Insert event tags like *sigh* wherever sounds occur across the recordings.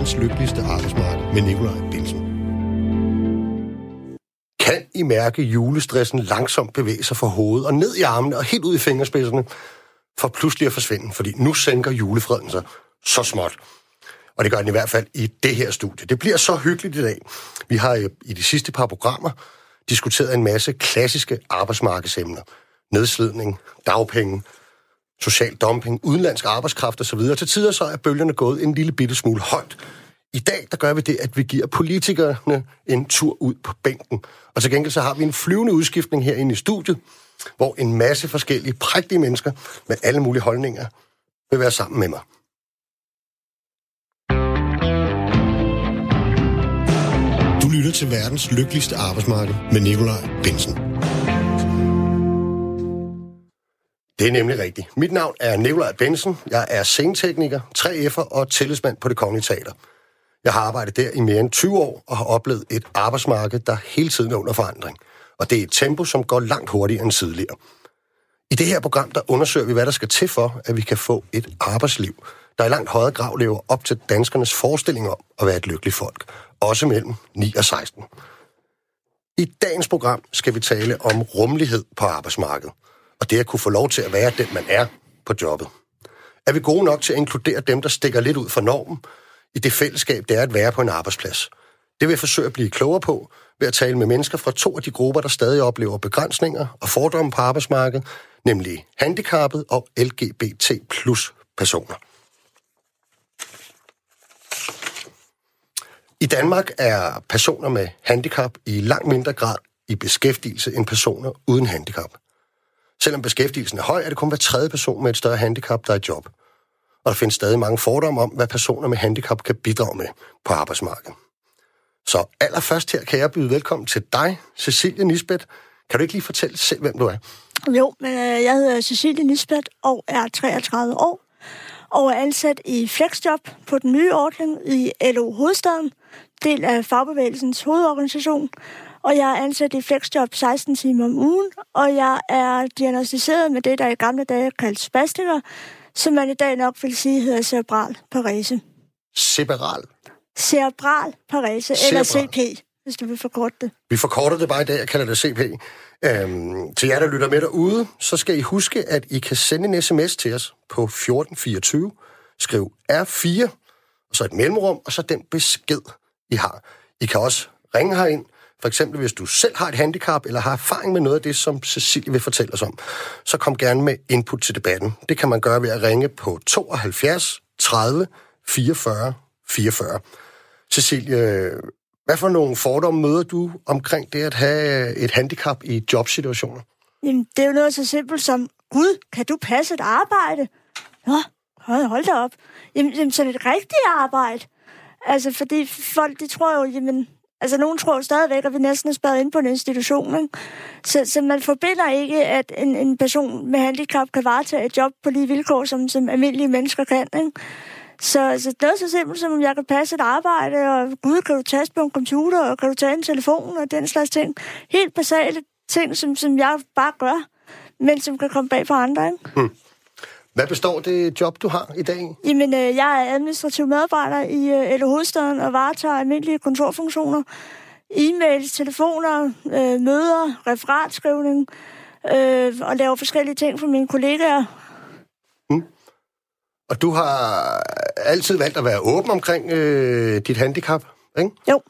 verdens lykkeligste arbejdsmarked med Nikolaj Bilsen. Kan I mærke julestressen langsomt bevæge sig fra hovedet og ned i armene og helt ud i fingerspidserne, for pludselig at forsvinde, fordi nu sænker julefreden sig så småt. Og det gør den i hvert fald i det her studie. Det bliver så hyggeligt i dag. Vi har øh, i de sidste par programmer diskuteret en masse klassiske arbejdsmarkedsemner. Nedslidning, dagpenge, social dumping, udenlandsk arbejdskraft osv. Til tider så er bølgerne gået en lille bitte smule højt. I dag der gør vi det, at vi giver politikerne en tur ud på bænken. Og til gengæld så har vi en flyvende udskiftning herinde i studiet, hvor en masse forskellige prægtige mennesker med alle mulige holdninger vil være sammen med mig. Du lytter til verdens lykkeligste arbejdsmarked med Nikolaj Bensen. Det er nemlig rigtigt. Mit navn er Nikolaj Bensen. Jeg er scenetekniker, 3F'er og tillidsmand på det Kongelige Teater. Jeg har arbejdet der i mere end 20 år og har oplevet et arbejdsmarked, der hele tiden er under forandring. Og det er et tempo, som går langt hurtigere end tidligere. I det her program, der undersøger vi, hvad der skal til for, at vi kan få et arbejdsliv, der i langt højere grad lever op til danskernes forestilling om at være et lykkeligt folk, også mellem 9 og 16. I dagens program skal vi tale om rummelighed på arbejdsmarkedet, og det at kunne få lov til at være den, man er på jobbet. Er vi gode nok til at inkludere dem, der stikker lidt ud fra normen, i det fællesskab, det er at være på en arbejdsplads? Det vil jeg forsøge at blive klogere på ved at tale med mennesker fra to af de grupper, der stadig oplever begrænsninger og fordomme på arbejdsmarkedet, nemlig handicappede og LGBT plus personer. I Danmark er personer med handicap i langt mindre grad i beskæftigelse end personer uden handicap. Selvom beskæftigelsen er høj, er det kun hver tredje person med et større handicap, der er i job. Og der findes stadig mange fordomme om, hvad personer med handicap kan bidrage med på arbejdsmarkedet. Så allerførst her kan jeg byde velkommen til dig, Cecilie Nisbet. Kan du ikke lige fortælle selv, hvem du er? Jo, men øh, jeg hedder Cecilie Nisbet og er 33 år og er ansat i Flexjob på den nye ordning i LO Hovedstaden, del af fagbevægelsens hovedorganisation. Og jeg er ansat i Flexjob 16 timer om ugen, og jeg er diagnostiseret med det, der i gamle dage kaldt spastiker, som man i dag nok vil sige hedder cerebral parese. Separal? Cerebral parese, eller CP, hvis du vil forkorte det. Vi forkorter det bare i dag, jeg kalder det CP. Øhm, til jer, der lytter med derude, så skal I huske, at I kan sende en sms til os på 1424. Skriv R4, og så et mellemrum, og så den besked, I har. I kan også ringe herind, for eksempel hvis du selv har et handicap, eller har erfaring med noget af det, som Cecilie vil fortælle os om, så kom gerne med input til debatten. Det kan man gøre ved at ringe på 72 30 44 44. Cecilie, hvad for nogle fordomme møder du omkring det at have øh, et handicap i jobsituationer? Jamen, det er jo noget så simpelt som, Gud, kan du passe et arbejde? Nå, hold, hold da op. Jamen, jamen, sådan et rigtigt arbejde. Altså, fordi folk, de tror jo, jamen, altså, nogen tror stadigvæk, at vi næsten er spadet ind på en institution, ikke? Så, så man forbinder ikke, at en, en person med handicap kan varetage et job på lige vilkår, som, som almindelige mennesker kan, ikke? Så, altså, det er så simpelt som, om jeg kan passe et arbejde, og gud, kan du taste på en computer, og kan du tage en telefon, og den slags ting. Helt basale ting, som, som jeg bare gør, men som kan komme bag på andre, ikke? Hmm. Hvad består det job, du har i dag? Jamen, øh, jeg er administrativ medarbejder i øh, Hovedstaden og varetager almindelige kontorfunktioner. E-mails, telefoner, øh, møder, referatskrivning øh, og laver forskellige ting for mine kollegaer. Hmm. Og du har altid valgt at være åben omkring øh, dit handicap, ikke? Jo.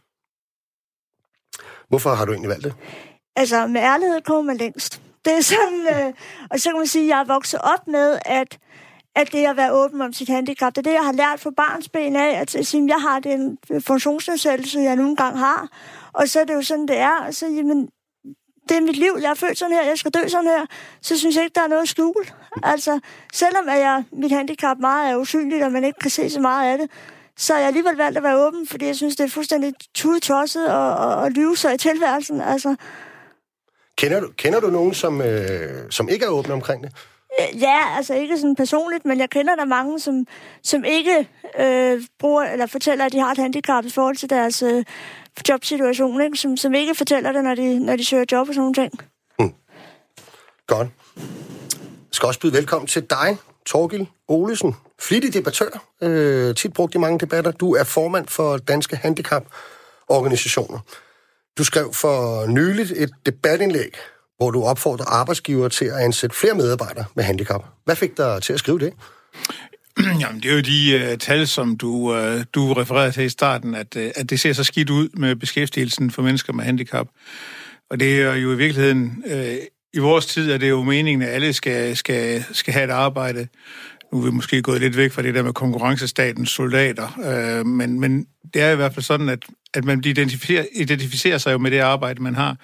Hvorfor har du egentlig valgt det? Altså, med ærlighed kommer man længst. Det er sådan, øh, og så kan man sige, at jeg er vokset op med, at, at det at være åben om sit handicap, det er det, jeg har lært fra barns ben af, at, at jeg har den funktionsnedsættelse, jeg nogle gange har. Og så er det jo sådan, det er. Og så, jamen, det er mit liv, jeg er født sådan her, jeg skal dø sådan her, så synes jeg ikke, der er noget skjul. Altså, selvom at jeg, mit handicap meget er usynligt, og man ikke kan se så meget af det, så jeg alligevel valgt at være åben, fordi jeg synes, det er fuldstændig tudetosset at, at, at lyve sig i tilværelsen. Altså. Kender du, kender du nogen, som, øh, som ikke er åbne omkring det? Ja, altså ikke sådan personligt, men jeg kender der mange, som, som ikke øh, bruger, eller fortæller, at de har et handicap i forhold til deres øh, jobsituation, ikke? Som, som ikke fortæller det, når de, når de søger job og sådan nogle ting. Hmm. Godt. Jeg skal også byde velkommen til dig, Torgil Olesen, flittig debattør, øh, tit brugt i mange debatter. Du er formand for Danske Handicaporganisationer. Du skrev for nyligt et debatindlæg, hvor du opfordrer arbejdsgiver til at ansætte flere medarbejdere med handicap. Hvad fik dig til at skrive det? *clears throat* Jamen, det er jo de uh, tal, som du, uh, du refererede til i starten, at, uh, at det ser så skidt ud med beskæftigelsen for mennesker med handicap. Og det er jo i virkeligheden, uh, i vores tid er det jo meningen, at alle skal, skal, skal have et arbejde. Nu er vi måske gået lidt væk fra det der med konkurrencestatens soldater, uh, men, men det er i hvert fald sådan, at, at man identificerer, identificerer sig jo med det arbejde, man har.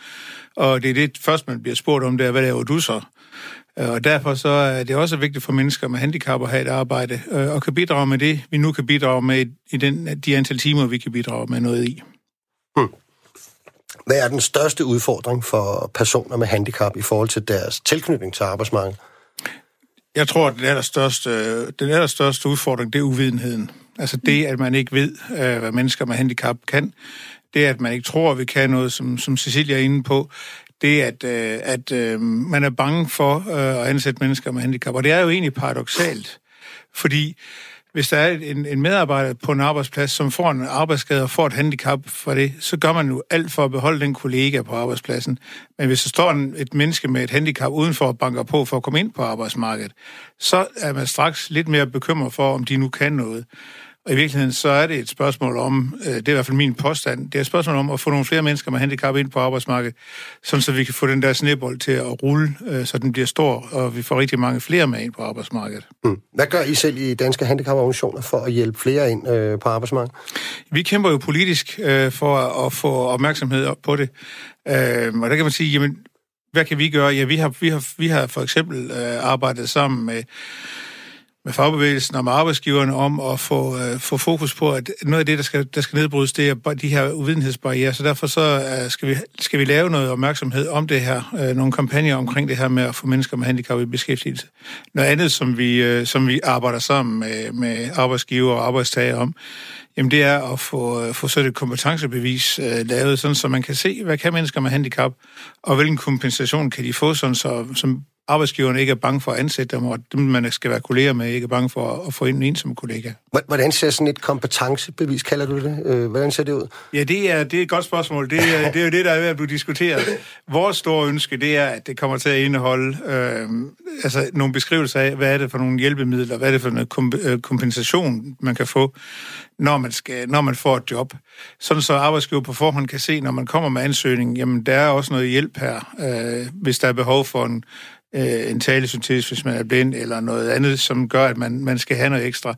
Og det er det først, man bliver spurgt om, det er, hvad laver du så? Øh, og derfor så er det også vigtigt for mennesker med handicap at have et arbejde, øh, og kan bidrage med det, vi nu kan bidrage med i den, de antal timer, vi kan bidrage med noget i. Hmm. Hvad er den største udfordring for personer med handicap i forhold til deres tilknytning til arbejdsmarkedet? Jeg tror, at den allerstørste, den allerstørste udfordring, det er uvidenheden. Altså det, at man ikke ved, øh, hvad mennesker med handicap kan. Det, at man ikke tror, at vi kan noget, som, som Cecilia er inde på det, at, øh, at øh, man er bange for øh, at ansætte mennesker med handicap. Og det er jo egentlig paradoxalt, fordi hvis der er en, en medarbejder på en arbejdsplads, som får en arbejdsskade og får et handicap for det, så gør man jo alt for at beholde den kollega på arbejdspladsen. Men hvis der står en, et menneske med et handicap udenfor og banker på for at komme ind på arbejdsmarkedet, så er man straks lidt mere bekymret for, om de nu kan noget. Og i virkeligheden så er det et spørgsmål om, øh, det er i hvert fald min påstand, det er et spørgsmål om at få nogle flere mennesker med handicap ind på arbejdsmarkedet, sådan så vi kan få den der snebold til at rulle, øh, så den bliver stor, og vi får rigtig mange flere med ind på arbejdsmarkedet. Mm. Hvad gør I selv i Danske Handicaporganisationer for at hjælpe flere ind øh, på arbejdsmarkedet? Vi kæmper jo politisk øh, for at få opmærksomhed på det. Øh, og der kan man sige, jamen, hvad kan vi gøre? Ja, vi har, vi har, vi har for eksempel øh, arbejdet sammen med med fagbevægelsen og med arbejdsgiverne om at få, øh, få fokus på, at noget af det, der skal, der skal nedbrydes, det er de her uvidenhedsbarriere. Så derfor så øh, skal, vi, skal vi lave noget opmærksomhed om det her, øh, nogle kampagner omkring det her med at få mennesker med handicap i beskæftigelse. Noget andet, som vi, øh, som vi arbejder sammen med, med arbejdsgiver og arbejdstager om, Jamen det er at få, øh, få sådan et kompetencebevis øh, lavet, sådan så man kan se, hvad kan mennesker med handicap, og hvilken kompensation kan de få, sådan så, som arbejdsgiverne ikke er bange for at ansætte dem, og dem, man skal være kolleger med, ikke er bange for at få ind en som kollega. Hvordan ser sådan et kompetencebevis, kalder du det? Øh, hvordan ser det ud? Ja, det er, det er et godt spørgsmål. Det er, det er jo det, der er ved at blive diskuteret. Vores store ønske, det er, at det kommer til at indeholde øh, altså nogle beskrivelser af, hvad er det for nogle hjælpemidler, hvad er det for noget øh, kompensation, man kan få, når man, skal, når man får et job. Sådan så arbejdsgiver på forhånd kan se, når man kommer med ansøgning, jamen der er også noget hjælp her, øh, hvis der er behov for en øh, en talesyntese, hvis man er blind, eller noget andet, som gør, at man, man skal have noget ekstra,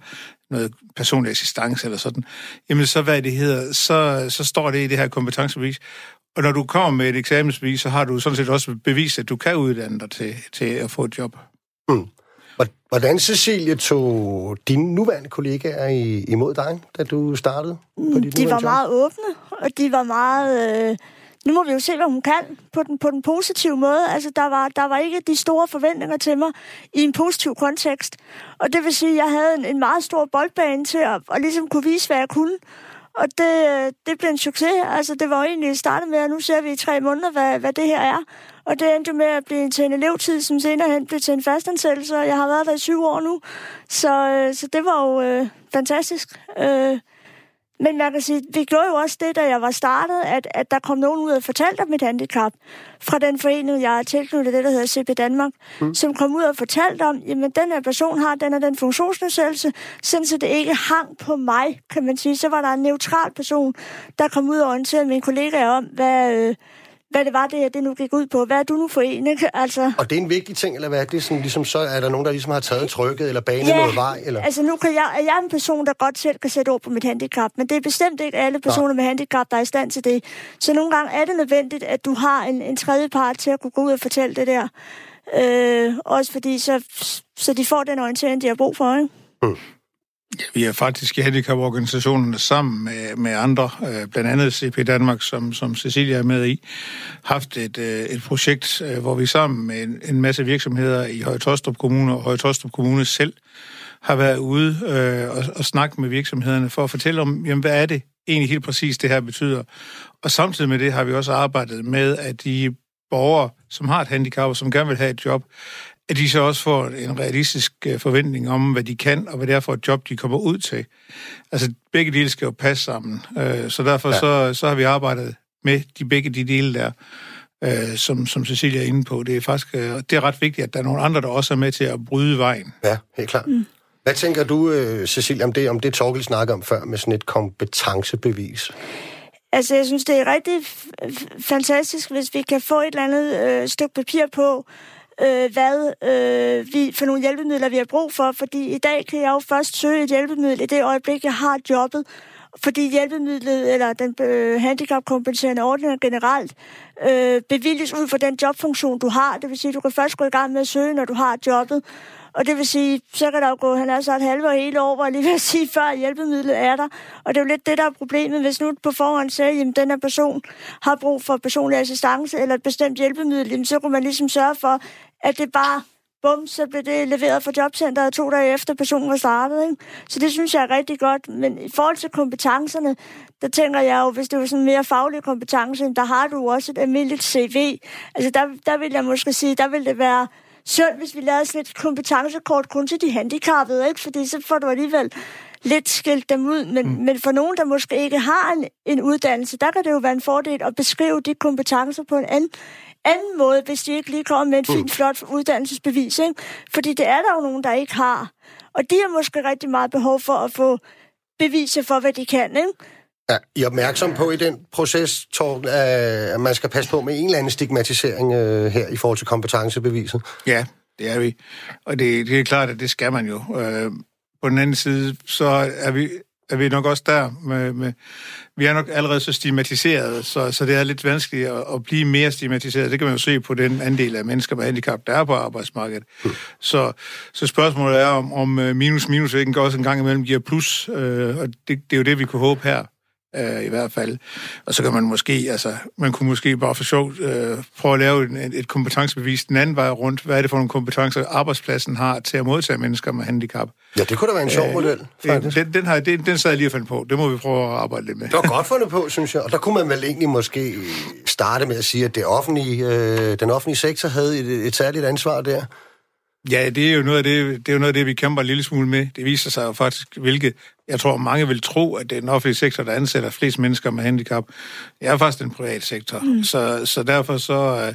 noget personlig assistance eller sådan, jamen så hvad det hedder, så, så står det i det her kompetencebevis. Og når du kommer med et eksamensbevis, så har du sådan set også bevist, at du kan uddanne dig til, til at få et job. Mm. Hvordan, Cecilie, tog dine nuværende kollegaer imod dig, da du startede på dit De var job? meget åbne, og de var meget... Øh nu må vi jo se, hvad hun kan på den, på den positive måde. Altså, der var, der var ikke de store forventninger til mig i en positiv kontekst. Og det vil sige, at jeg havde en, en meget stor boldbane til at, at ligesom kunne vise, hvad jeg kunne. Og det, det blev en succes. Altså, det var jo egentlig startet med, at nu ser vi i tre måneder, hvad, hvad det her er. Og det endte med at blive til en elevtid, som senere hen blev til en fastansættelse, og jeg har været der i syv år nu. Så, øh, så det var jo øh, fantastisk. Øh, men man kan sige, vi gjorde jo også det, da jeg var startet, at, at der kom nogen ud og fortalte om mit handicap fra den forening, jeg er tilknyttet, det der hedder CP Danmark, mm. som kom ud og fortalte om, jamen den her person har den og den funktionsnedsættelse, sådan så det ikke hang på mig, kan man sige. Så var der en neutral person, der kom ud og orienterede mine kollegaer om, hvad, øh, hvad det var, det, det nu gik ud på. Hvad er du nu for en, ikke? Altså... Og det er en vigtig ting, eller hvad? Det er sådan, ligesom, så er der nogen, der ligesom har taget trykket, eller banet ja, noget vej? Eller? altså nu kan jeg, jeg er en person, der godt selv kan sætte ord på mit handicap, men det er bestemt ikke alle personer ja. med handicap, der er i stand til det. Så nogle gange er det nødvendigt, at du har en, en tredje part til at kunne gå ud og fortælle det der. Øh, også fordi, så, så de får den orientering, de har brug for, ikke? Mm. Ja, vi har faktisk i handicaporganisationerne sammen med, med andre, øh, blandt andet CP Danmark, som, som Cecilia er med i, haft et, øh, et projekt, øh, hvor vi sammen med en, en masse virksomheder i Høje-Tostrup Kommune og Høje-Tostrup Kommune selv har været ude øh, og, og snakket med virksomhederne for at fortælle om, jamen, hvad er det egentlig helt præcis, det her betyder. Og samtidig med det har vi også arbejdet med, at de borgere, som har et handicap og som gerne vil have et job, at de så også får en realistisk øh, forventning om, hvad de kan, og hvad det er for et job, de kommer ud til. Altså, begge dele skal jo passe sammen. Øh, så derfor ja. så, så har vi arbejdet med de begge de dele der, øh, som, som Cecilia er inde på. Det er faktisk det er ret vigtigt, at der er nogle andre, der også er med til at bryde vejen. Ja, helt klart. Mm. Hvad tænker du, Cecilia, om det, om det Torgild snakker om før med sådan et kompetencebevis? Altså, jeg synes, det er rigtig fantastisk, hvis vi kan få et eller andet øh, stykke papir på, øh, hvad øh, vi for nogle hjælpemidler, vi har brug for. Fordi i dag kan jeg jo først søge et hjælpemiddel i det øjeblik, jeg har jobbet. Fordi hjælpemidlet eller den øh, handicapkompenserende ordning generelt øh, bevilges ud fra den jobfunktion, du har. Det vil sige, at du kan først gå i gang med at søge, når du har jobbet. Og det vil sige, så kan der jo gå, han er så et halvt og hele år, hvor jeg lige vil *laughs* sige, før hjælpemidlet er der. Og det er jo lidt det, der er problemet, hvis nu på forhånd siger, at den her person har brug for personlig assistance eller et bestemt hjælpemiddel, jamen, så kunne man ligesom sørge for, at det bare bum, så blev det leveret fra jobcenteret to dage efter personen var startet. Ikke? Så det synes jeg er rigtig godt. Men i forhold til kompetencerne, der tænker jeg jo, hvis det var sådan mere faglige kompetencer, der har du også et almindeligt CV. Altså der, der vil jeg måske sige, der vil det være synd, hvis vi lavede sådan et kompetencekort kun til de handicappede, ikke? Fordi så får du alligevel lidt skilt dem ud. Men, mm. men for nogen, der måske ikke har en, en uddannelse, der kan det jo være en fordel at beskrive de kompetencer på en anden, anden måde, hvis de ikke lige kommer med en mm. fin, flot uddannelsesbevis. Ikke? Fordi det er der jo nogen, der ikke har. Og de har måske rigtig meget behov for at få beviser for, hvad de kan. Ikke? Ja, I er opmærksom på i den proces, Torben, at man skal passe på med en eller anden stigmatisering øh, her i forhold til kompetencebeviset? Ja, det er vi. Og det, det er klart, at det skal man jo. Øh, på den anden side, så er vi, er vi nok også der med, med vi er nok allerede så stigmatiseret, så, så det er lidt vanskeligt at, at blive mere stigmatiseret. Det kan man jo se på den andel af mennesker med handicap, der er på arbejdsmarkedet. Mm. Så, så spørgsmålet er, om, om øh, minus minus ikke også en gang imellem giver plus, øh, og det, det er jo det, vi kunne håbe her øh, i hvert fald. Og så kan man måske, altså, man kunne måske bare for sjov øh, prøve at lave et, et kompetencebevis den anden vej rundt. Hvad er det for nogle kompetencer, arbejdspladsen har til at modtage mennesker med handicap? Ja, det kunne da være en sjov øh, model, faktisk. Den, den, har, den, den sad jeg lige og fandt på. Det må vi prøve at arbejde lidt med. Det var godt fundet på, synes jeg. Og der kunne man vel egentlig måske starte med at sige, at det offentlige, øh, den offentlige sektor havde et, et særligt ansvar der. Ja, det er jo noget af det, det, er jo noget af det vi kæmper en lille smule med. Det viser sig jo faktisk, hvilke... Jeg tror, mange vil tro, at det er den offentlige sektor, der ansætter flest mennesker med handicap. Det er faktisk den private sektor. Mm. Så, så derfor så, øh,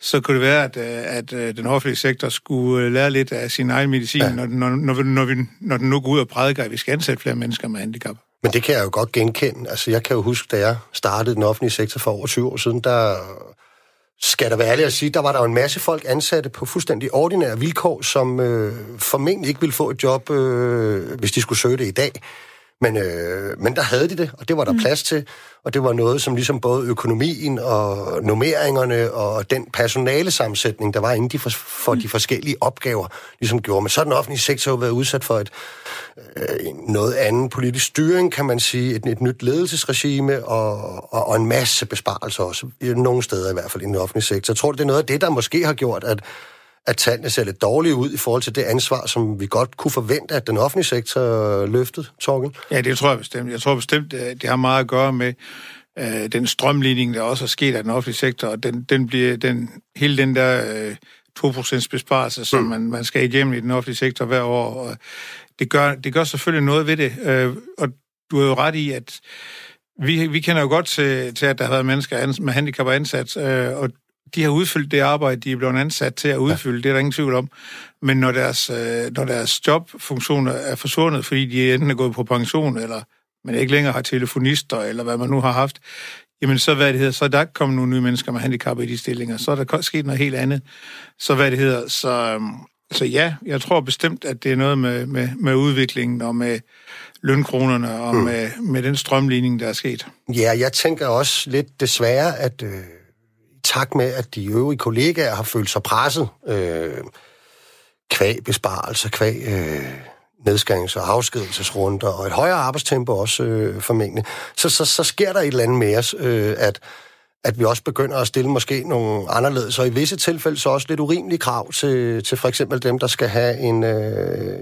så kunne det være, at, øh, at øh, den offentlige sektor skulle lære lidt af sin egen medicin, ja. når, når, når, vi, når, vi, når den nu går ud og prædiker, at vi skal ansætte flere mennesker med handicap. Men det kan jeg jo godt genkende. Altså, jeg kan jo huske, da jeg startede den offentlige sektor for over 20 år siden, der skal der være ærlig at sige, der var der jo en masse folk ansatte på fuldstændig ordinære vilkår, som øh, formentlig ikke ville få et job, øh, hvis de skulle søge det i dag. Men, øh, men der havde de det, og det var der mm. plads til, og det var noget, som ligesom både økonomien og nummeringerne og den personale sammensætning, der var inde de for, for mm. de forskellige opgaver, ligesom gjorde. Men så den offentlige sektor været udsat for et øh, noget andet politisk styring, kan man sige, et, et nyt ledelsesregime og, og, og en masse besparelser også, nogle steder i hvert fald i den offentlige sektor. Jeg tror, det er noget af det, der måske har gjort, at at tallene ser lidt dårlige ud i forhold til det ansvar, som vi godt kunne forvente, at den offentlige sektor løftede, Torgen? Ja, det tror jeg bestemt. Jeg tror bestemt, det har meget at gøre med øh, den strømligning, der også er sket af den offentlige sektor, og den, den bliver, den, hele den der øh, 2% besparelse, som mm. man, man skal igennem i den offentlige sektor hver år, og det gør, det gør selvfølgelig noget ved det. Øh, og du er jo ret i, at vi, vi kender jo godt til, til, at der har været mennesker med handicap ansat, øh, og de har udfyldt det arbejde, de er blevet ansat til at udfylde, ja. det er der ingen tvivl om. Men når deres, øh, når deres jobfunktioner er forsvundet, fordi de enten er gået på pension, eller man ikke længere har telefonister, eller hvad man nu har haft, jamen så hvad det hedder, så er der ikke kommet nogle nye mennesker med handicap i de stillinger, så er der sket noget helt andet. Så hvad det hedder, så, øhm, så ja, jeg tror bestemt, at det er noget med, med, med udviklingen og med lønkronerne og mm. med, med den strømligning, der er sket. Ja, jeg tænker også lidt desværre, at øh, takt med, at de øvrige kollegaer har følt sig presset, øh, kvæg besparelser, kvæg øh, nedskærings- og afskedelsesrunder, og et højere arbejdstempo også øh, formentlig, så, så, så sker der et eller andet med os, øh, at, at vi også begynder at stille måske nogle anderledes, og i visse tilfælde så også lidt urimelige krav til, til for eksempel dem, der skal have en, øh,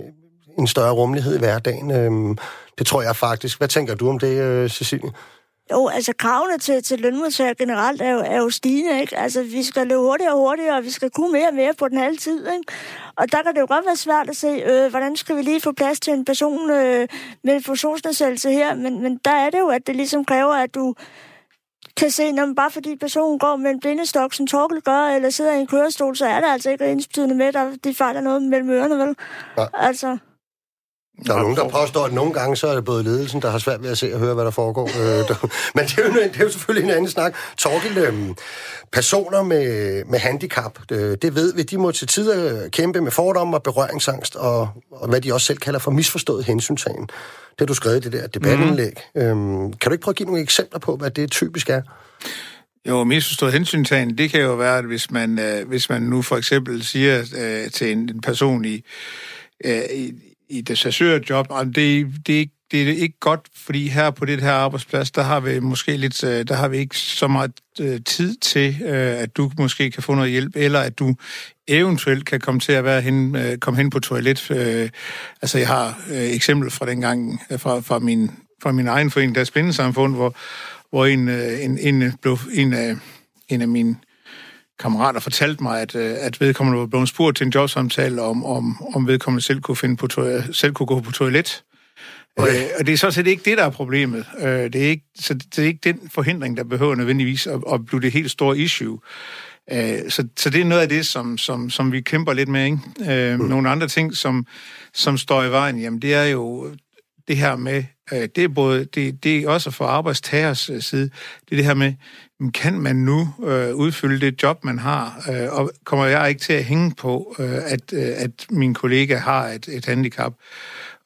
en større rummelighed i hverdagen. Øh, det tror jeg faktisk. Hvad tænker du om det, øh, Cecilie? Jo, altså kravene til, til lønmodtager generelt er jo, er jo stigende, ikke? Altså, vi skal løbe hurtigere og hurtigere, og vi skal kunne mere og mere på den halve tid, ikke? Og der kan det jo godt være svært at se, øh, hvordan skal vi lige få plads til en person øh, med en funktionsnedsættelse her, men, men der er det jo, at det ligesom kræver, at du kan se, når bare fordi personen går med en blindestok, som Torkel gør, eller sidder i en kørestol, så er det altså ikke ensbetydende med, at de fejler noget mellem ørerne, vel? Ja. Altså, der er nogen, der påstår, at nogle gange så er det både ledelsen, der har svært ved at se og høre, hvad der foregår. Øh, *laughs* men det er, jo, det er jo selvfølgelig en anden snak. Torgild, øhm, personer med, med handicap, øh, det ved vi, de må til tider kæmpe med fordomme og berøringsangst, og, og hvad de også selv kalder for misforstået hensyntagen. Det har du skrevet i det der debatindlæg. Mm. Øhm, kan du ikke prøve at give nogle eksempler på, hvad det typisk er? Jo, misforstået hensyntagen, det kan jo være, at hvis man, øh, hvis man nu for eksempel siger øh, til en, en person i, øh, i, i det chassørjob, det, det, er det er ikke godt, fordi her på det her arbejdsplads, der har vi måske lidt, øh, der har vi ikke så meget øh, tid til, øh, at du måske kan få noget hjælp, eller at du eventuelt kan komme til at være hen, komme hen på toilet. Altså, jeg har eksempel fra den gang, fra, fra, min, fra min egen forening, der er hvor, hvor en, en, en, blev, en, af, en af mine kammerater fortalte mig, at, øh, at vedkommende var blevet spurgt til en jobsamtale, om, om, om vedkommende selv kunne, finde på to- selv kunne gå på toilet. Okay. Øh, og det er så set ikke det, der er problemet. Øh, det, er ikke, så det er ikke den forhindring, der behøver nødvendigvis at, at blive det helt store issue. Øh, så, så det er noget af det, som, som, som vi kæmper lidt med. Ikke? Øh, mm. Nogle andre ting, som, som står i vejen, jamen det er jo det her med, øh, det er både, det, det er også for arbejdstagers øh, side, det er det her med, kan man nu øh, udfylde det job, man har, øh, og kommer jeg ikke til at hænge på, øh, at, øh, at min kollega har et, et handicap?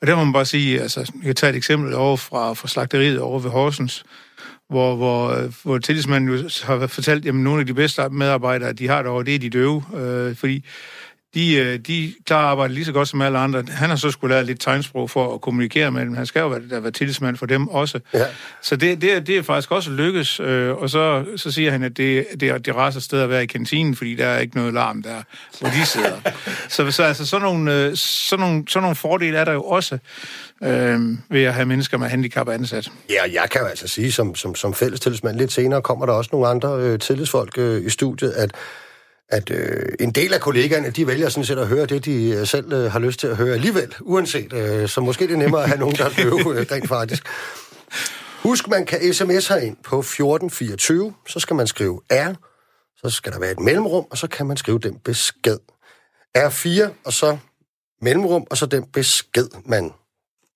Og der må man bare sige, altså, jeg kan tage et eksempel over fra, fra slagteriet over ved Horsens, hvor, hvor, øh, hvor tillidsmanden jo har fortalt, at nogle af de bedste medarbejdere, de har derovre, det er de døve, øh, fordi de, øh, de klarer arbejde lige så godt som alle andre. Han har så skulle lære lidt tegnsprog for at kommunikere med dem. Han skal jo være, være tillidsmand for dem også. Ja. Så det, det, det er faktisk også lykkes. Øh, og så, så siger han, at det, det, er det raser sted at være i kantinen, fordi der er ikke noget larm der, hvor de sidder. *laughs* så, så altså, sådan nogle, øh, sådan, nogle, sådan nogle fordele er der jo også øh, ved at have mennesker med handicap ansat. Ja, jeg kan jo altså sige, som, som, som fælles tillidsmand, lidt senere kommer der også nogle andre øh, tillidsfolk øh, i studiet, at at øh, en del af kollegaerne, de vælger sådan set at høre det, de øh, selv øh, har lyst til at høre alligevel, uanset. Øh, så måske det er nemmere at have nogen, der *laughs* er døve, øh, rent faktisk. Husk, man kan sms ind på 1424, så skal man skrive R, så skal der være et mellemrum, og så kan man skrive den besked. R4, og så mellemrum, og så den besked, man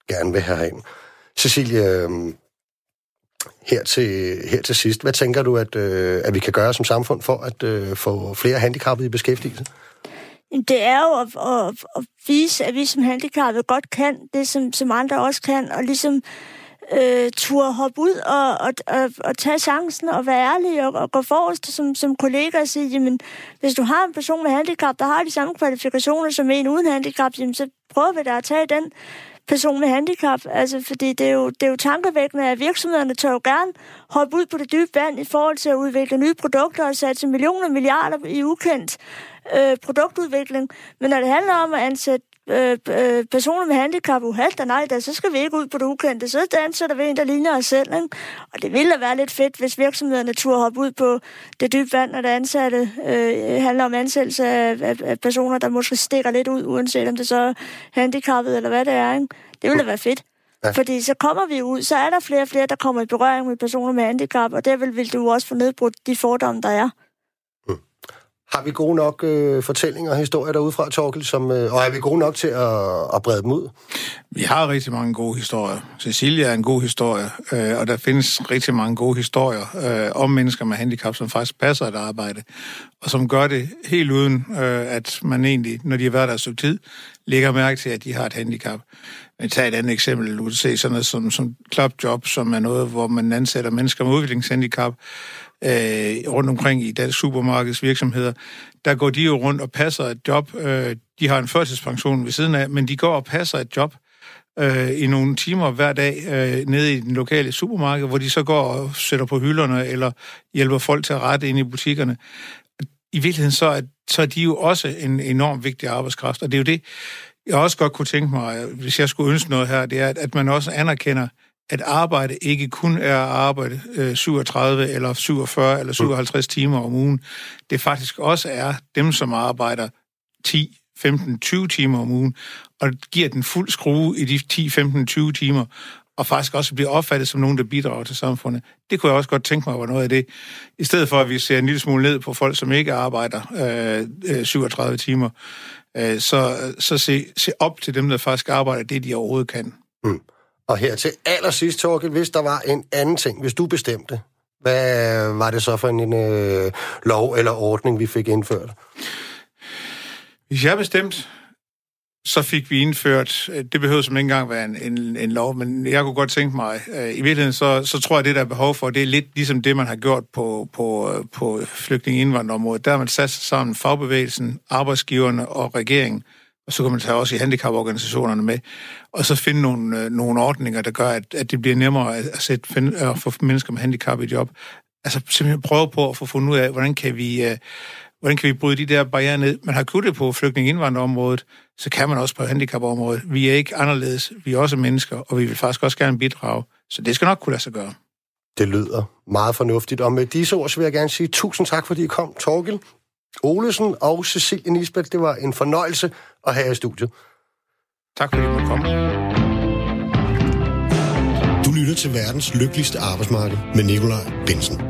gerne vil have herind. Cecilie, øh, her til, her til sidst. Hvad tænker du, at, øh, at vi kan gøre som samfund for at øh, få flere handicappede i beskæftigelse? Det er jo at, at, at vise, at vi som handicappede godt kan det, som, som andre også kan, og ligesom øh, turde hoppe ud og, og, og, og tage chancen og være ærlig og, og gå forrest som, som kollega og sige, jamen, hvis du har en person med handicap, der har de samme kvalifikationer som en uden handicap, jamen, så prøver vi da at tage den person med handicap. Altså, fordi det er, jo, det er jo tankevækkende, at virksomhederne tør jo gerne hoppe ud på det dybe vand i forhold til at udvikle nye produkter og satse millioner og milliarder i ukendt øh, produktudvikling. Men når det handler om at ansætte øh, øh, personer med handicap uheld, og nej, da, så skal vi ikke ud på det ukendte. Så ansætter vi en, der ligner os selv. Ikke? Og det ville da være lidt fedt, hvis virksomhederne turde hoppe ud på det dybe vand, når det ansatte øh, handler om ansættelse af, af, af, personer, der måske stikker lidt ud, uanset om det så er handicappet eller hvad det er. Ikke? Det ville da være fedt. Ja. Fordi så kommer vi ud, så er der flere og flere, der kommer i berøring med personer med handicap, og der vil, vil du også få nedbrudt de fordomme, der er. Har vi gode nok øh, fortællinger og historier derude fra, Torkel, som, øh, og er vi gode nok til at, at brede dem ud? Vi har rigtig mange gode historier. Cecilia er en god historie, øh, og der findes rigtig mange gode historier øh, om mennesker med handicap, som faktisk passer et arbejde, og som gør det helt uden, øh, at man egentlig, når de har været der så tid, lægger mærke til, at de har et handicap. Men tag et andet eksempel. Du kan se sådan noget som, som clubjob, som er noget, hvor man ansætter mennesker med udviklingshandicap, øh, rundt omkring i dansk supermarkedsvirksomheder, der går de jo rundt og passer et job. Øh, de har en førtidspension ved siden af, men de går og passer et job øh, i nogle timer hver dag øh, nede i den lokale supermarked, hvor de så går og sætter på hylderne eller hjælper folk til at rette ind i butikkerne. I virkeligheden så er, så er de jo også en enorm vigtig arbejdskraft, og det er jo det, jeg også godt kunne tænke mig, hvis jeg skulle ønske noget her, det er, at man også anerkender at arbejde ikke kun er at arbejde øh, 37 eller 47 eller 57 timer om ugen. Det faktisk også er dem, som arbejder 10, 15, 20 timer om ugen, og giver den fuld skrue i de 10, 15, 20 timer, og faktisk også bliver opfattet som nogen, der bidrager til samfundet. Det kunne jeg også godt tænke mig var noget af det. I stedet for, at vi ser en lille smule ned på folk, som ikke arbejder øh, øh 37 timer, øh, så, så se, se op til dem, der faktisk arbejder det, de overhovedet kan. Mm. Og her til allersidst, Torkel, hvis der var en anden ting, hvis du bestemte, hvad var det så for en øh, lov eller ordning, vi fik indført? Hvis jeg bestemt, så fik vi indført, øh, det behøver som ikke engang være en, en, en lov, men jeg kunne godt tænke mig, øh, i virkeligheden så, så tror jeg, det der er behov for, det er lidt ligesom det, man har gjort på, på, øh, på flygtning indvandrerområdet. Der har man sat sig sammen fagbevægelsen, arbejdsgiverne og regeringen, og så kan man tage også i handicaporganisationerne med, og så finde nogle, øh, nogle ordninger, der gør, at, at det bliver nemmere at, sætte, øh, at få mennesker med handicap i job. Altså simpelthen prøve på at få fundet ud af, hvordan kan vi... Øh, hvordan kan vi bryde de der barriere ned? Man har kunnet det på flygtningindvandrerområdet, så kan man også på handicapområdet. Vi er ikke anderledes, vi er også mennesker, og vi vil faktisk også gerne bidrage. Så det skal nok kunne lade sig gøre. Det lyder meget fornuftigt, og med disse ord så vil jeg gerne sige tusind tak, fordi I kom, Torgel, Olesen og Cecilie Nisbeth. Det var en fornøjelse at have i studiet. Tak fordi du måtte komme. Du lytter til verdens lykkeligste arbejdsmarked med Nikolaj Bensen.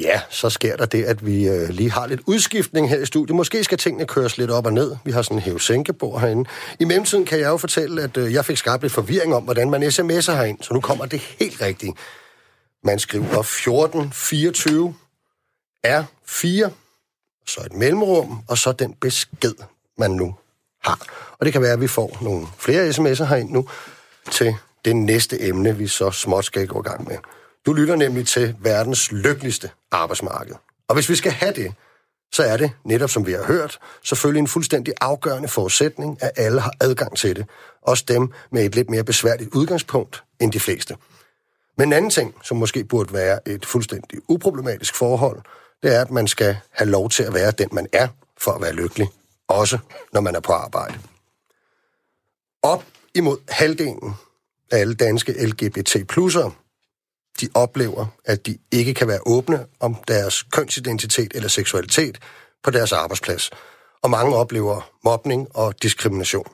Ja, så sker der det, at vi øh, lige har lidt udskiftning her i studiet. Måske skal tingene køres lidt op og ned. Vi har sådan en hævesænkebord herinde. I mellemtiden kan jeg jo fortælle, at øh, jeg fik skabt lidt forvirring om, hvordan man sms'er herind. Så nu kommer det helt rigtigt. Man skriver 1424 R4, så et mellemrum, og så den besked, man nu har. Og det kan være, at vi får nogle flere sms'er herind nu til det næste emne, vi så småt skal gå i gang med. Du lytter nemlig til verdens lykkeligste arbejdsmarked. Og hvis vi skal have det, så er det, netop som vi har hørt, selvfølgelig en fuldstændig afgørende forudsætning, at alle har adgang til det. Også dem med et lidt mere besværligt udgangspunkt end de fleste. Men en anden ting, som måske burde være et fuldstændig uproblematisk forhold, det er, at man skal have lov til at være den, man er, for at være lykkelig. Også når man er på arbejde. Op imod halvdelen af alle danske LGBT-plusser de oplever, at de ikke kan være åbne om deres kønsidentitet eller seksualitet på deres arbejdsplads. Og mange oplever mobning og diskrimination.